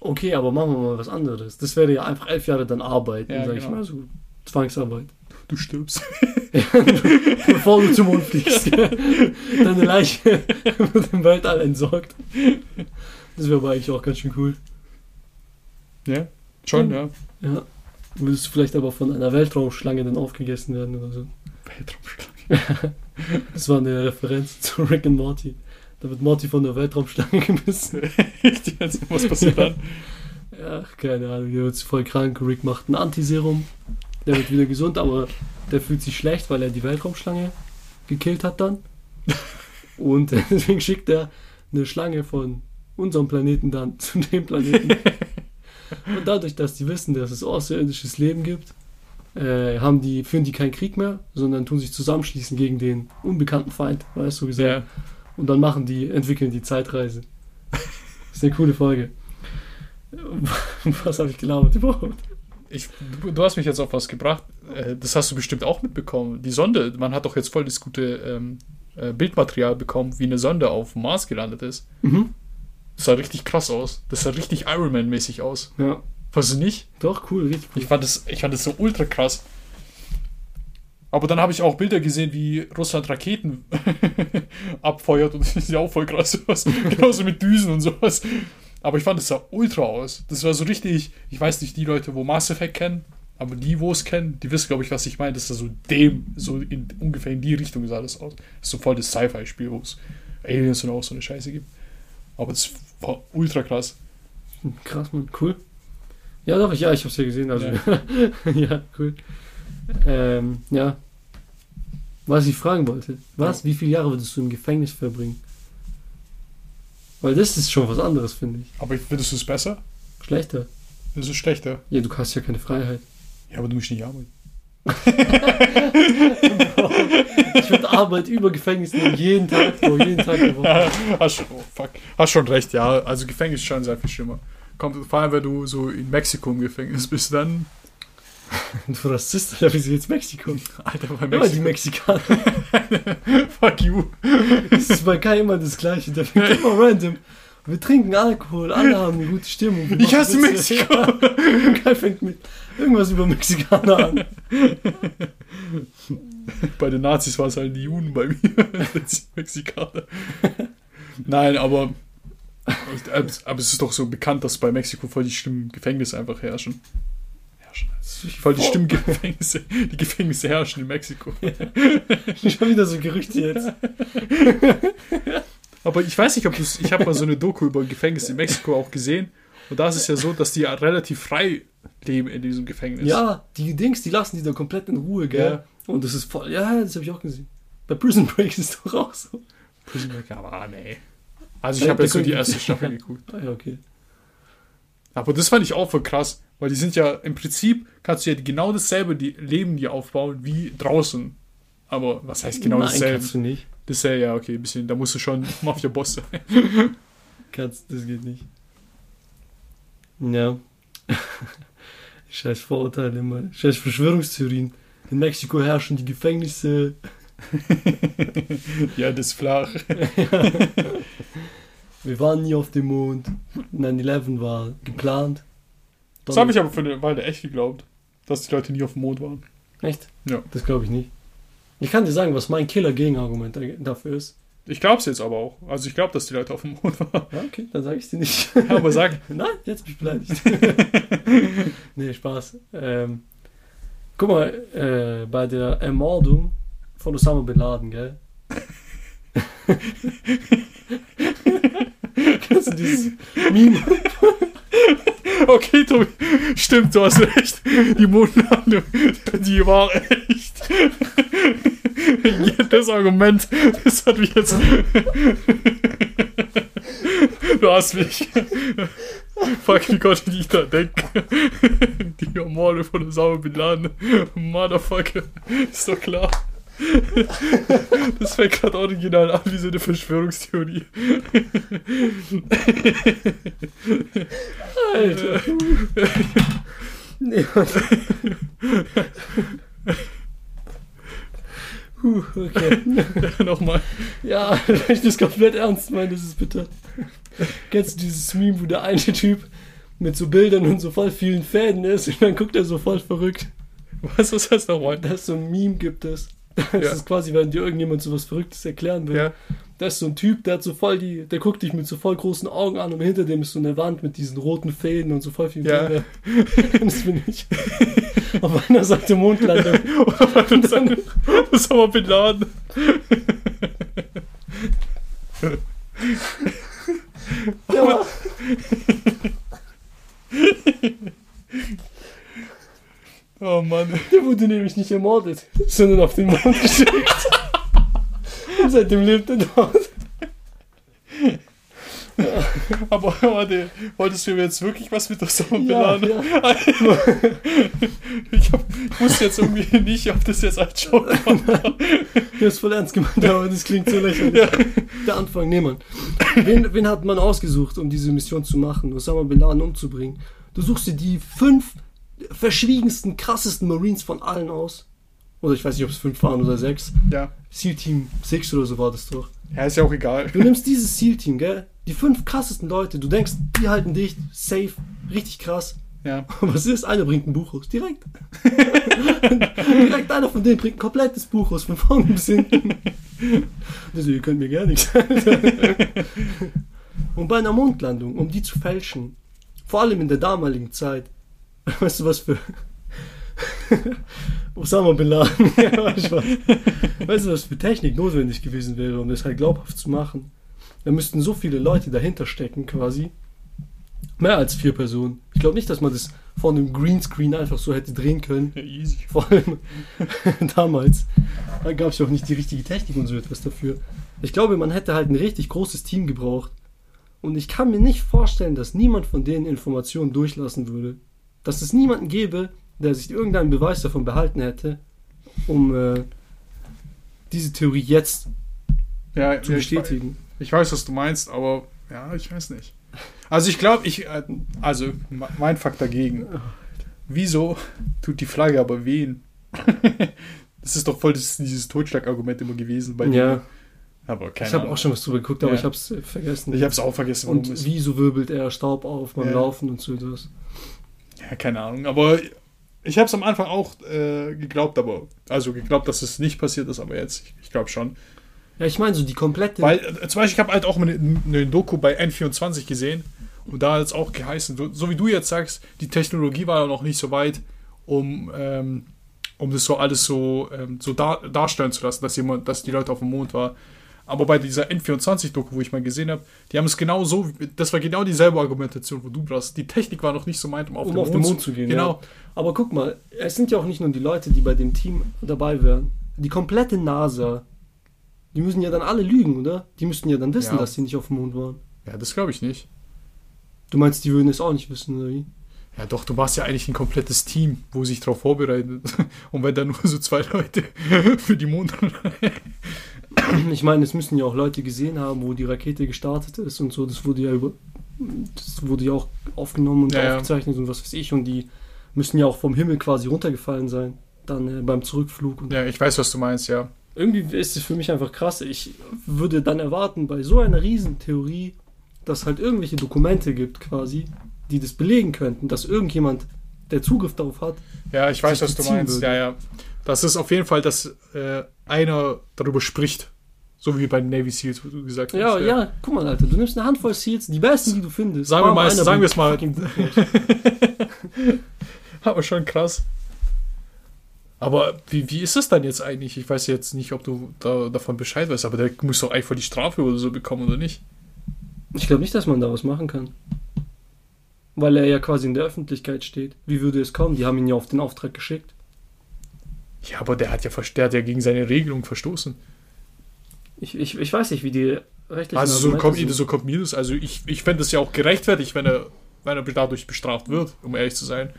Okay, aber machen wir mal was anderes. Das wäre ja einfach 11 Jahre dann arbeiten, Ja, sag ich genau. mal so. Zwangsarbeit. Du stirbst. Bevor du zum Mond fliegst. Deine Leiche wird im Weltall entsorgt. Das wäre aber eigentlich auch ganz schön cool. Ja, schon, ja. Ja. Würdest du vielleicht aber von einer Weltraumschlange dann aufgegessen werden oder so. Weltraumschlange. Das war eine Referenz zu Rick and Morty. Da wird Morty von der Weltraumschlange gebissen. Was passiert dann? Ja, keine Ahnung, der wird voll krank. Rick macht ein Antiserum. Der wird wieder gesund, aber der fühlt sich schlecht, weil er die Weltraumschlange gekillt hat dann. Und deswegen schickt er eine Schlange von unserem Planeten dann zu dem Planeten. Und dadurch, dass die wissen, dass es außerirdisches Leben gibt, äh, haben die, führen die keinen Krieg mehr, sondern tun sich zusammenschließen gegen den unbekannten Feind, weißt du gesagt. Ja. Und dann machen die, entwickeln die Zeitreise. Das ist eine coole Folge. Was habe ich gelabert überhaupt? Ich, du, du hast mich jetzt auf was gebracht. Äh, Das hast du bestimmt auch mitbekommen. Die Sonde, man hat doch jetzt voll das gute ähm, äh, Bildmaterial bekommen, wie eine Sonde auf dem Mars gelandet ist. Mhm. Das sah richtig krass aus. Das sah richtig Iron Man-mäßig aus. Ja, Fandest du nicht? doch, cool, richtig cool. Ich fand, das, ich fand das so ultra krass. Aber dann habe ich auch Bilder gesehen, wie Russland Raketen abfeuert und das ist ja auch voll krass sowas. Genauso mit Düsen und sowas. Aber ich fand, das sah ultra aus. Das war so richtig, ich weiß nicht, die Leute, wo Mass Effect kennen, aber die, wo es kennen, die wissen, glaube ich, was ich meine. Das ist so dem, so in, ungefähr in die Richtung sah das aus. Das ist so voll das Sci-Fi-Spiel, wo es Aliens und auch so eine Scheiße gibt. Aber das war ultra krass. Krass, Mann, cool. Ja, doch, ich, ja, ich hab's ja gesehen, also. Ja, cool. Ähm, ja. Was ich fragen wollte, was, wie viele Jahre würdest du im Gefängnis verbringen? Weil das ist schon was anderes, finde ich. Aber findest du es besser? Schlechter. Das ist schlechter. Ja, du hast ja keine Freiheit. Ja, aber du musst nicht arbeiten. Ich würde Arbeit über Gefängnis nehmen, jeden Tag, Bro, jeden Tag Woche. Hast, schon- oh, fuck. Hast schon recht, ja. Also Gefängnis schon sehr viel schlimmer. Kommt, vor allem, wenn du so in Mexiko im Gefängnis bist, dann. Du Rassist, oder wieso jetzt Mexiko? Alter, bei Immer die Mexiko. Mexikaner. Fuck you. Das ist bei Kai immer das Gleiche. Der fängt immer random. Wir trinken Alkohol, alle haben eine gute Stimmung. Ich hasse Witze. Mexiko. Ja. Kai fängt mit irgendwas über Mexikaner an. Bei den Nazis war es halt die Juden bei mir. Mexikaner. Nein, aber. Aber es ist doch so bekannt, dass bei Mexiko voll die schlimmen Gefängnisse einfach herrschen. Herrschen. Voll die schlimmen Gefängnisse. Die Gefängnisse herrschen in Mexiko. Schon wieder so Gerüchte jetzt. Aber ich weiß nicht, ob du Ich habe mal so eine Doku über Gefängnis in Mexiko auch gesehen. Und da ist es ja so, dass die ja relativ frei leben in diesem Gefängnis. Ja, die Dings, die lassen die da komplett in Ruhe, gell? Ja. Und das ist voll. Ja, das habe ich auch gesehen. Bei Prison Break ist es doch auch so. Prison Break, aber ah, nee. Also ich Ja, habe jetzt nur die erste Staffel geguckt. Ah, ja, okay. Aber das fand ich auch voll krass, weil die sind ja im Prinzip, kannst du ja genau dasselbe die Leben dir aufbauen wie draußen. Aber was heißt genau Nein, dasselbe? kannst du nicht. Dasselbe, ja, okay, ein bisschen, da musst du schon Mafia-Boss sein. Kannst, das geht nicht. Ja. Scheiß Vorurteile immer. Scheiß Verschwörungstheorien. In Mexiko herrschen die Gefängnisse. ja, das ist flach. Wir waren nie auf dem Mond. 9-11 war geplant. Das habe ich aber für eine Weile echt geglaubt, dass die Leute nie auf dem Mond waren. Echt? Ja. Das glaube ich nicht. Ich kann dir sagen, was mein Killer-Gegenargument dafür ist. Ich glaube es jetzt aber auch. Also ich glaube, dass die Leute auf dem Mond waren. Ja, okay, dann sage ich dir nicht. Ja, aber sag. Nein, jetzt bin ich beleidigt. nee, Spaß. Ähm, guck mal, äh, bei der Ermordung von Osama Bin Laden, gell? Kennst du dieses Meme? Okay, Tobi, stimmt, du hast recht. Die Mondlandung, die war echt. Das Argument, das hat mich jetzt. Du hast mich. Fuck, wie konnte ich da denken? Die Morde von der Sauer Bin. Motherfucker. Ist doch klar. Das fängt gerade original an wie so eine Verschwörungstheorie. Alter. nee. Puh, okay. Nochmal. Ja, wenn ich das komplett ernst meine, das ist bitter. Kennst du dieses Meme, wo der eine Typ mit so Bildern und so voll vielen Fäden ist und dann guckt er so voll verrückt. Was ist das nochmal? Da ist so ein Meme gibt es. Das Ja. ist quasi, wenn dir irgendjemand so was Verrücktes erklären will. Ja. Da ist so ein Typ, der hat so voll die, der guckt dich mit so voll großen Augen an und hinter dem ist so eine Wand mit diesen roten Fäden und so voll vielen Ja. Bilder. Das bin ich. Auf einer Seite Mondlandung. Und dann Osama Bin Laden. Ja. Oh Mann. Der wurde nämlich nicht ermordet, sondern auf den Mond geschickt. Und seitdem lebt er dort. Aber warte, wolltest du mir jetzt wirklich was mit Osama Bin Ja, Laden? ja. Ich, hab, ich wusste jetzt irgendwie nicht, ob das jetzt als Joke war. Du hast voll ernst gemeint, aber das klingt so lächerlich. Der Anfang, nee, Mann. Wen, wen hat man ausgesucht, um diese Mission zu machen, Osama Bin Laden umzubringen? Du suchst dir die fünf verschwiegensten, krassesten Marines von allen aus. Oder ich weiß nicht, ob es fünf waren oder sechs. Ja. SEAL Team 6 oder so war das doch. Ja, ist ja auch egal. Du nimmst dieses SEAL Team, gell? Die fünf krassesten Leute. Du denkst, die halten dicht, safe, richtig krass. Ja. Was ist? Einer bringt ein Buch raus. Direkt. Direkt einer von denen bringt ein komplettes Buch raus, von vorne bis hinten. Also, ihr könnt mir gar nichts. Und bei einer Mondlandung, um die zu fälschen, vor allem in der damaligen Zeit, weißt du was für. Osama Bin Laden. Ja, weißt du was? Für Technik notwendig gewesen wäre, um das halt glaubhaft zu machen? Da müssten so viele Leute dahinter stecken, quasi. Mehr als vier Personen. Ich glaube nicht, dass man das von einem Greenscreen einfach so hätte drehen können. ja easy. Vor allem damals. Da gab es ja auch nicht die richtige Technik und so etwas dafür. Ich glaube, man hätte halt ein richtig großes Team gebraucht. Und ich kann mir nicht vorstellen, dass niemand von denen Informationen durchlassen würde. Dass es niemanden gäbe, der sich irgendeinen Beweis davon behalten hätte, um äh, diese Theorie jetzt Ja, zu ja, ich, bestätigen. ich weiß, was du meinst, aber ja, ich weiß nicht. Also ich glaube, ich, äh, also me- mein Fakt dagegen. Wieso tut die Flagge aber wehen? das ist doch voll das, dieses Totschlagargument immer gewesen bei Ja, denen. Aber keine ich habe auch schon was drüber geguckt, aber Ja. ich habe es vergessen. Ich habe es auch vergessen, und es wieso wirbelt er Staub auf beim Ja. Laufen und so etwas. Ja, keine Ahnung. Aber ich habe es am Anfang auch äh, geglaubt, aber also geglaubt, dass es nicht passiert ist, aber jetzt, ich, ich glaube schon. Ja, ich meine so die komplette. Weil äh, zum Beispiel, ich habe halt auch eine, eine Doku bei N24 gesehen und da hat es auch geheißen, so, so wie du jetzt sagst, die Technologie war ja noch nicht so weit, um, ähm, um das so alles so, ähm, so dar darstellen zu lassen, dass jemand, dass die Leute auf dem Mond war. Aber bei dieser N24-Doku, wo ich mal gesehen habe, die haben es genau so, das war genau dieselbe Argumentation, wo du brauchst. Die Technik war noch nicht so meint, um auf, um den, auf Mond den Mond zu gehen. Genau. Ja. Aber guck mal, es sind ja auch nicht nur die Leute, die bei dem Team dabei wären. Die komplette NASA, die müssen ja dann alle lügen, oder? Die müssten ja dann wissen, Ja. dass sie nicht auf dem Mond waren. Ja, das glaube ich nicht. Du meinst, die würden es auch nicht wissen, oder wie? Ja, doch, du machst ja eigentlich ein komplettes Team, wo sich darauf vorbereitet. Und wenn da nur so zwei Leute für die Mondlandung. Ich meine, es müssen ja auch Leute gesehen haben, wo die Rakete gestartet ist und so. Das wurde ja über, das wurde ja auch aufgenommen und Ja, ja. aufgezeichnet und was weiß ich. Und die müssen ja auch vom Himmel quasi runtergefallen sein. Dann äh, beim Zurückflug. Ja, ich weiß, was du meinst, ja. irgendwie ist es für mich einfach krass. Ich würde dann erwarten, bei so einer Riesentheorie, dass halt irgendwelche Dokumente gibt quasi, die das belegen könnten, dass irgendjemand, der Zugriff darauf hat, Ja, ich weiß, was du meinst. würde. Ja, ja. Das ist auf jeden Fall, dass äh, einer darüber spricht. So wie bei den Navy Seals, wo du gesagt hast. Ja, ja, guck mal, Alter, du nimmst eine Handvoll Seals, die besten, die du findest. Sagen wir mal- sagen wir es mal. Aber schon krass. Aber wie, wie ist es dann jetzt eigentlich? Ich weiß jetzt nicht, ob du da, davon Bescheid weißt, aber der muss doch einfach die Strafe oder so bekommen, oder nicht? Ich glaube nicht, dass man da was machen kann. Weil er ja quasi in der Öffentlichkeit steht. Wie würde es kommen? Die haben ihn ja auf den Auftrag geschickt. Ja, aber der hat ja, der hat ja gegen seine Regelung verstoßen. Ich, ich, ich weiß nicht, wie die rechtlichen Also so kommt, sind. so kommt mir das. Also ich, ich fände es ja auch gerechtfertigt, wenn er, wenn er dadurch bestraft wird, um ehrlich zu sein.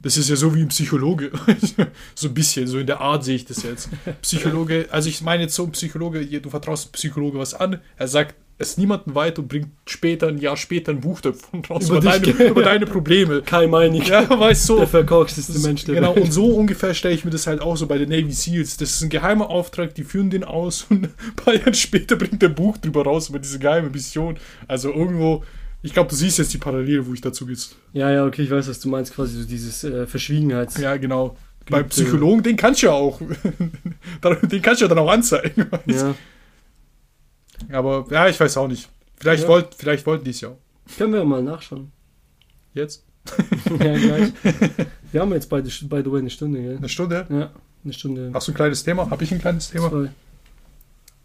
Das ist ja so wie ein Psychologe. so ein bisschen, so in der Art sehe ich das jetzt. Psychologe, also ich meine jetzt so ein Psychologe, du vertraust einem Psychologe was an, er sagt es niemandem weiter und bringt später, ein Jahr später ein Buch davon raus Über über, deine, über deine Probleme. Kai Meinig, Ja, weißt du, der so. verkorksteste Mensch der Genau, Welt. und so ungefähr stelle ich mir das halt auch so bei den Navy Seals. Das ist ein geheimer Auftrag, die führen den aus und ein paar Jahre später bringt der Buch drüber raus über diese geheime Mission. Also irgendwo, ich glaube, du siehst jetzt die Parallele, wo ich dazu geht's. Ja, ja, okay, ich weiß, was du meinst, quasi so dieses äh, Verschwiegenheits... Ja, genau. Beim Psychologen, den kannst du ja auch. den kannst du ja dann auch anzeigen. ja. Aber ja, ich weiß auch nicht. Vielleicht, Ja. wollt, vielleicht wollten die es ja auch. Können wir mal nachschauen. Jetzt? ja, gleich. Wir haben jetzt beide, by the way, eine Stunde, gell? Eine Stunde? Ja, eine Stunde. Hast du ein kleines Thema? Habe ich ein kleines Thema? Zwei.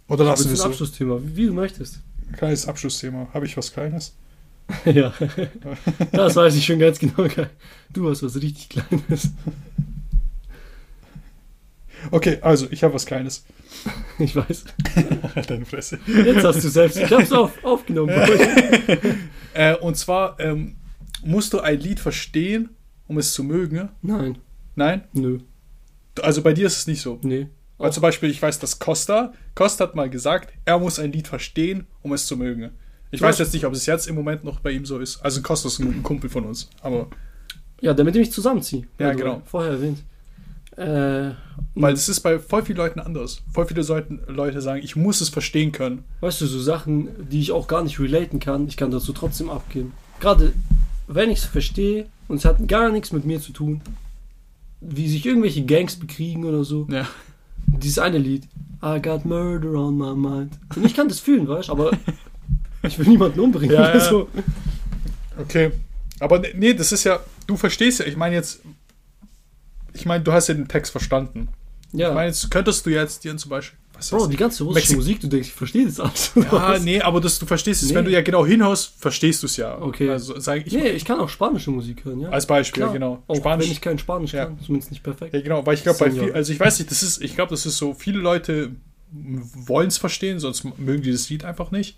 Oder lassen wir es ein so? Abschlussthema, wie, du möchtest. Ein kleines Abschlussthema. Habe ich was Kleines? ja, das weiß ich schon ganz genau. Du hast was richtig Kleines. Okay, also, ich habe was Kleines. Ich weiß. Deine Fresse. Jetzt hast du selbst. Ich hab's auf, aufgenommen. Äh, und zwar ähm, musst du ein Lied verstehen, um es zu mögen. Nein, Nein? nö, Also bei dir ist es nicht so. nee. Weil zum Beispiel, ich weiß, dass Costa, Costa hat mal gesagt, er muss ein Lied verstehen, um es zu mögen. Ich Du weiß jetzt nicht, ob es jetzt im Moment noch bei ihm so ist. Also Costa ist ein Kumpel von uns. Aber Ja, damit ich mich zusammenziehe. Ja, Also, genau. Vorher erwähnt. Äh, weil es ist bei voll vielen Leuten anders. Voll viele Leute, Leute sagen, ich muss es verstehen können. weißt du, so Sachen, die ich auch gar nicht relaten kann, ich kann dazu trotzdem abgeben. Gerade wenn ich es verstehe und es hat gar nichts mit mir zu tun, wie sich irgendwelche Gangs bekriegen oder so. Ja. Dieses eine Lied, I got murder on my mind. Und ich kann das fühlen, weißt du, aber ich will niemanden umbringen. Ja, ja. So. Okay. Aber ne- nee, das ist ja, du verstehst ja, ich meine jetzt, ich meine, du hast ja den Text verstanden. ja. Ich meine, jetzt könntest du jetzt dir zum Beispiel, was Bro, die ganze russische Mexi- Musik, du denkst, ich verstehe das alles. Ja, nee, aber das, du verstehst es. Nee. Wenn du ja genau hinhaust, verstehst du es ja. Okay. Also sag ich nee, ich kann auch spanische Musik hören, ja. als Beispiel, Klar. genau. Auch Spanisch. wenn ich kein Spanisch Ja. kann, zumindest nicht perfekt. ja, genau, weil ich glaube, bei viel, also ich weiß nicht, das ist, ich glaube, das ist so, viele Leute wollen es verstehen, sonst mögen die das Lied einfach nicht.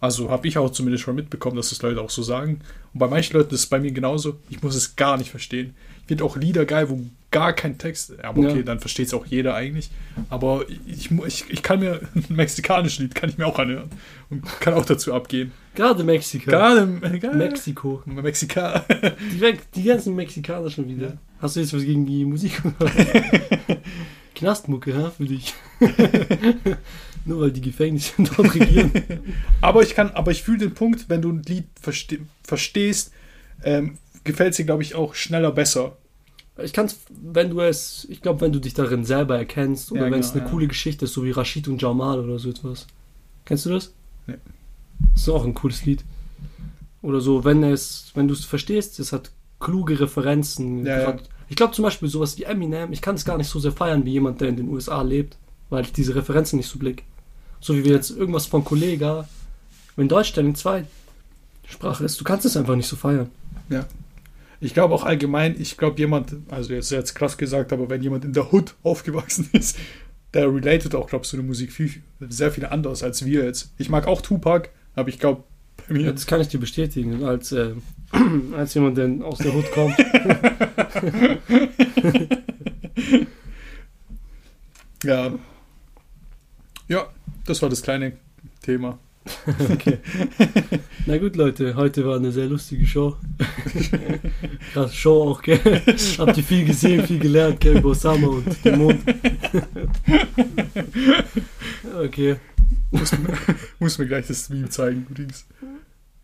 Also habe ich auch zumindest schon mitbekommen, dass das Leute auch so sagen. Und bei manchen Leuten ist es bei mir genauso. Ich muss es gar nicht verstehen. Finde auch Lieder geil, wo gar kein Text. Aber okay, Ja. dann versteht es auch jeder eigentlich. Aber ich, ich, ich kann mir ein mexikanisches Lied kann ich mir auch anhören und kann auch dazu abgehen. Gerade Mexiko. Gerade äh, Mexiko. Mexika. Die, weg- die ganzen Mexikaner schon wieder. Ja. Hast du jetzt was gegen die Musik? Knastmucke, ha, für dich. Nur weil die Gefängnisse dort regieren. Aber ich kann, aber ich fühle den Punkt, wenn du ein Lied verste verstehst, ähm, gefällt es dir, glaube ich, auch schneller besser. Ich kann es, wenn du es, ich glaube, wenn du dich darin selber erkennst oder Ja, wenn es genau, eine ja. coole Geschichte ist, so wie Rashid und Jamal oder so etwas. Kennst du das? Nee. Das ist auch ein cooles Lied. Oder so, wenn es, wenn du es verstehst, es hat kluge Referenzen. Ja, ja. Grad- Ich glaube zum Beispiel sowas wie Eminem, ich kann es gar nicht so sehr feiern wie jemand, der in den USA lebt, weil ich diese Referenzen nicht so blick. So wie wir jetzt irgendwas von Kollega, wenn Deutsch deine Zweitsprache ist, du kannst es einfach nicht so feiern. Ich glaube auch allgemein, ich glaube jemand, also jetzt jetzt krass gesagt, aber wenn jemand in der Hood aufgewachsen ist, der related auch, glaube ich, zu der Musik viel, sehr viel anders als wir jetzt. Ich mag auch Tupac, aber ich glaube, bei mir. Das kann ich dir bestätigen, als, äh, als jemand, der aus der Hut kommt. Ja. Ja, das war das kleine Thema. Okay. Na gut, Leute, heute war eine sehr lustige Show. Krass Show auch, gell? Habt ihr viel gesehen, viel gelernt, gell, über Osama und den Mond. Okay. Muss, mir- muss mir gleich das Meme zeigen, übrigens.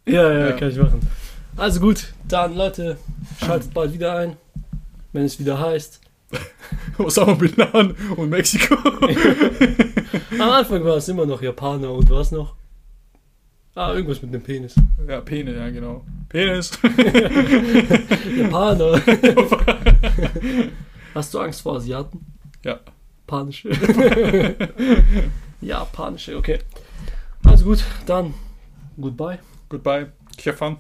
Ja, ja, Ja. kann ich machen. Also gut, dann Leute, schaltet bald wieder ein, wenn es wieder heißt. Osama Bin Laden und Mexiko. Am Anfang war es immer noch Japaner und was noch? Ah, irgendwas mit dem Penis. Ja, Pene, ja, genau. Penis. Japaner. Hast du Angst vor Asiaten? Ja. Panische. Japanische, okay. Also gut, dann goodbye. Goodbye. Stefan.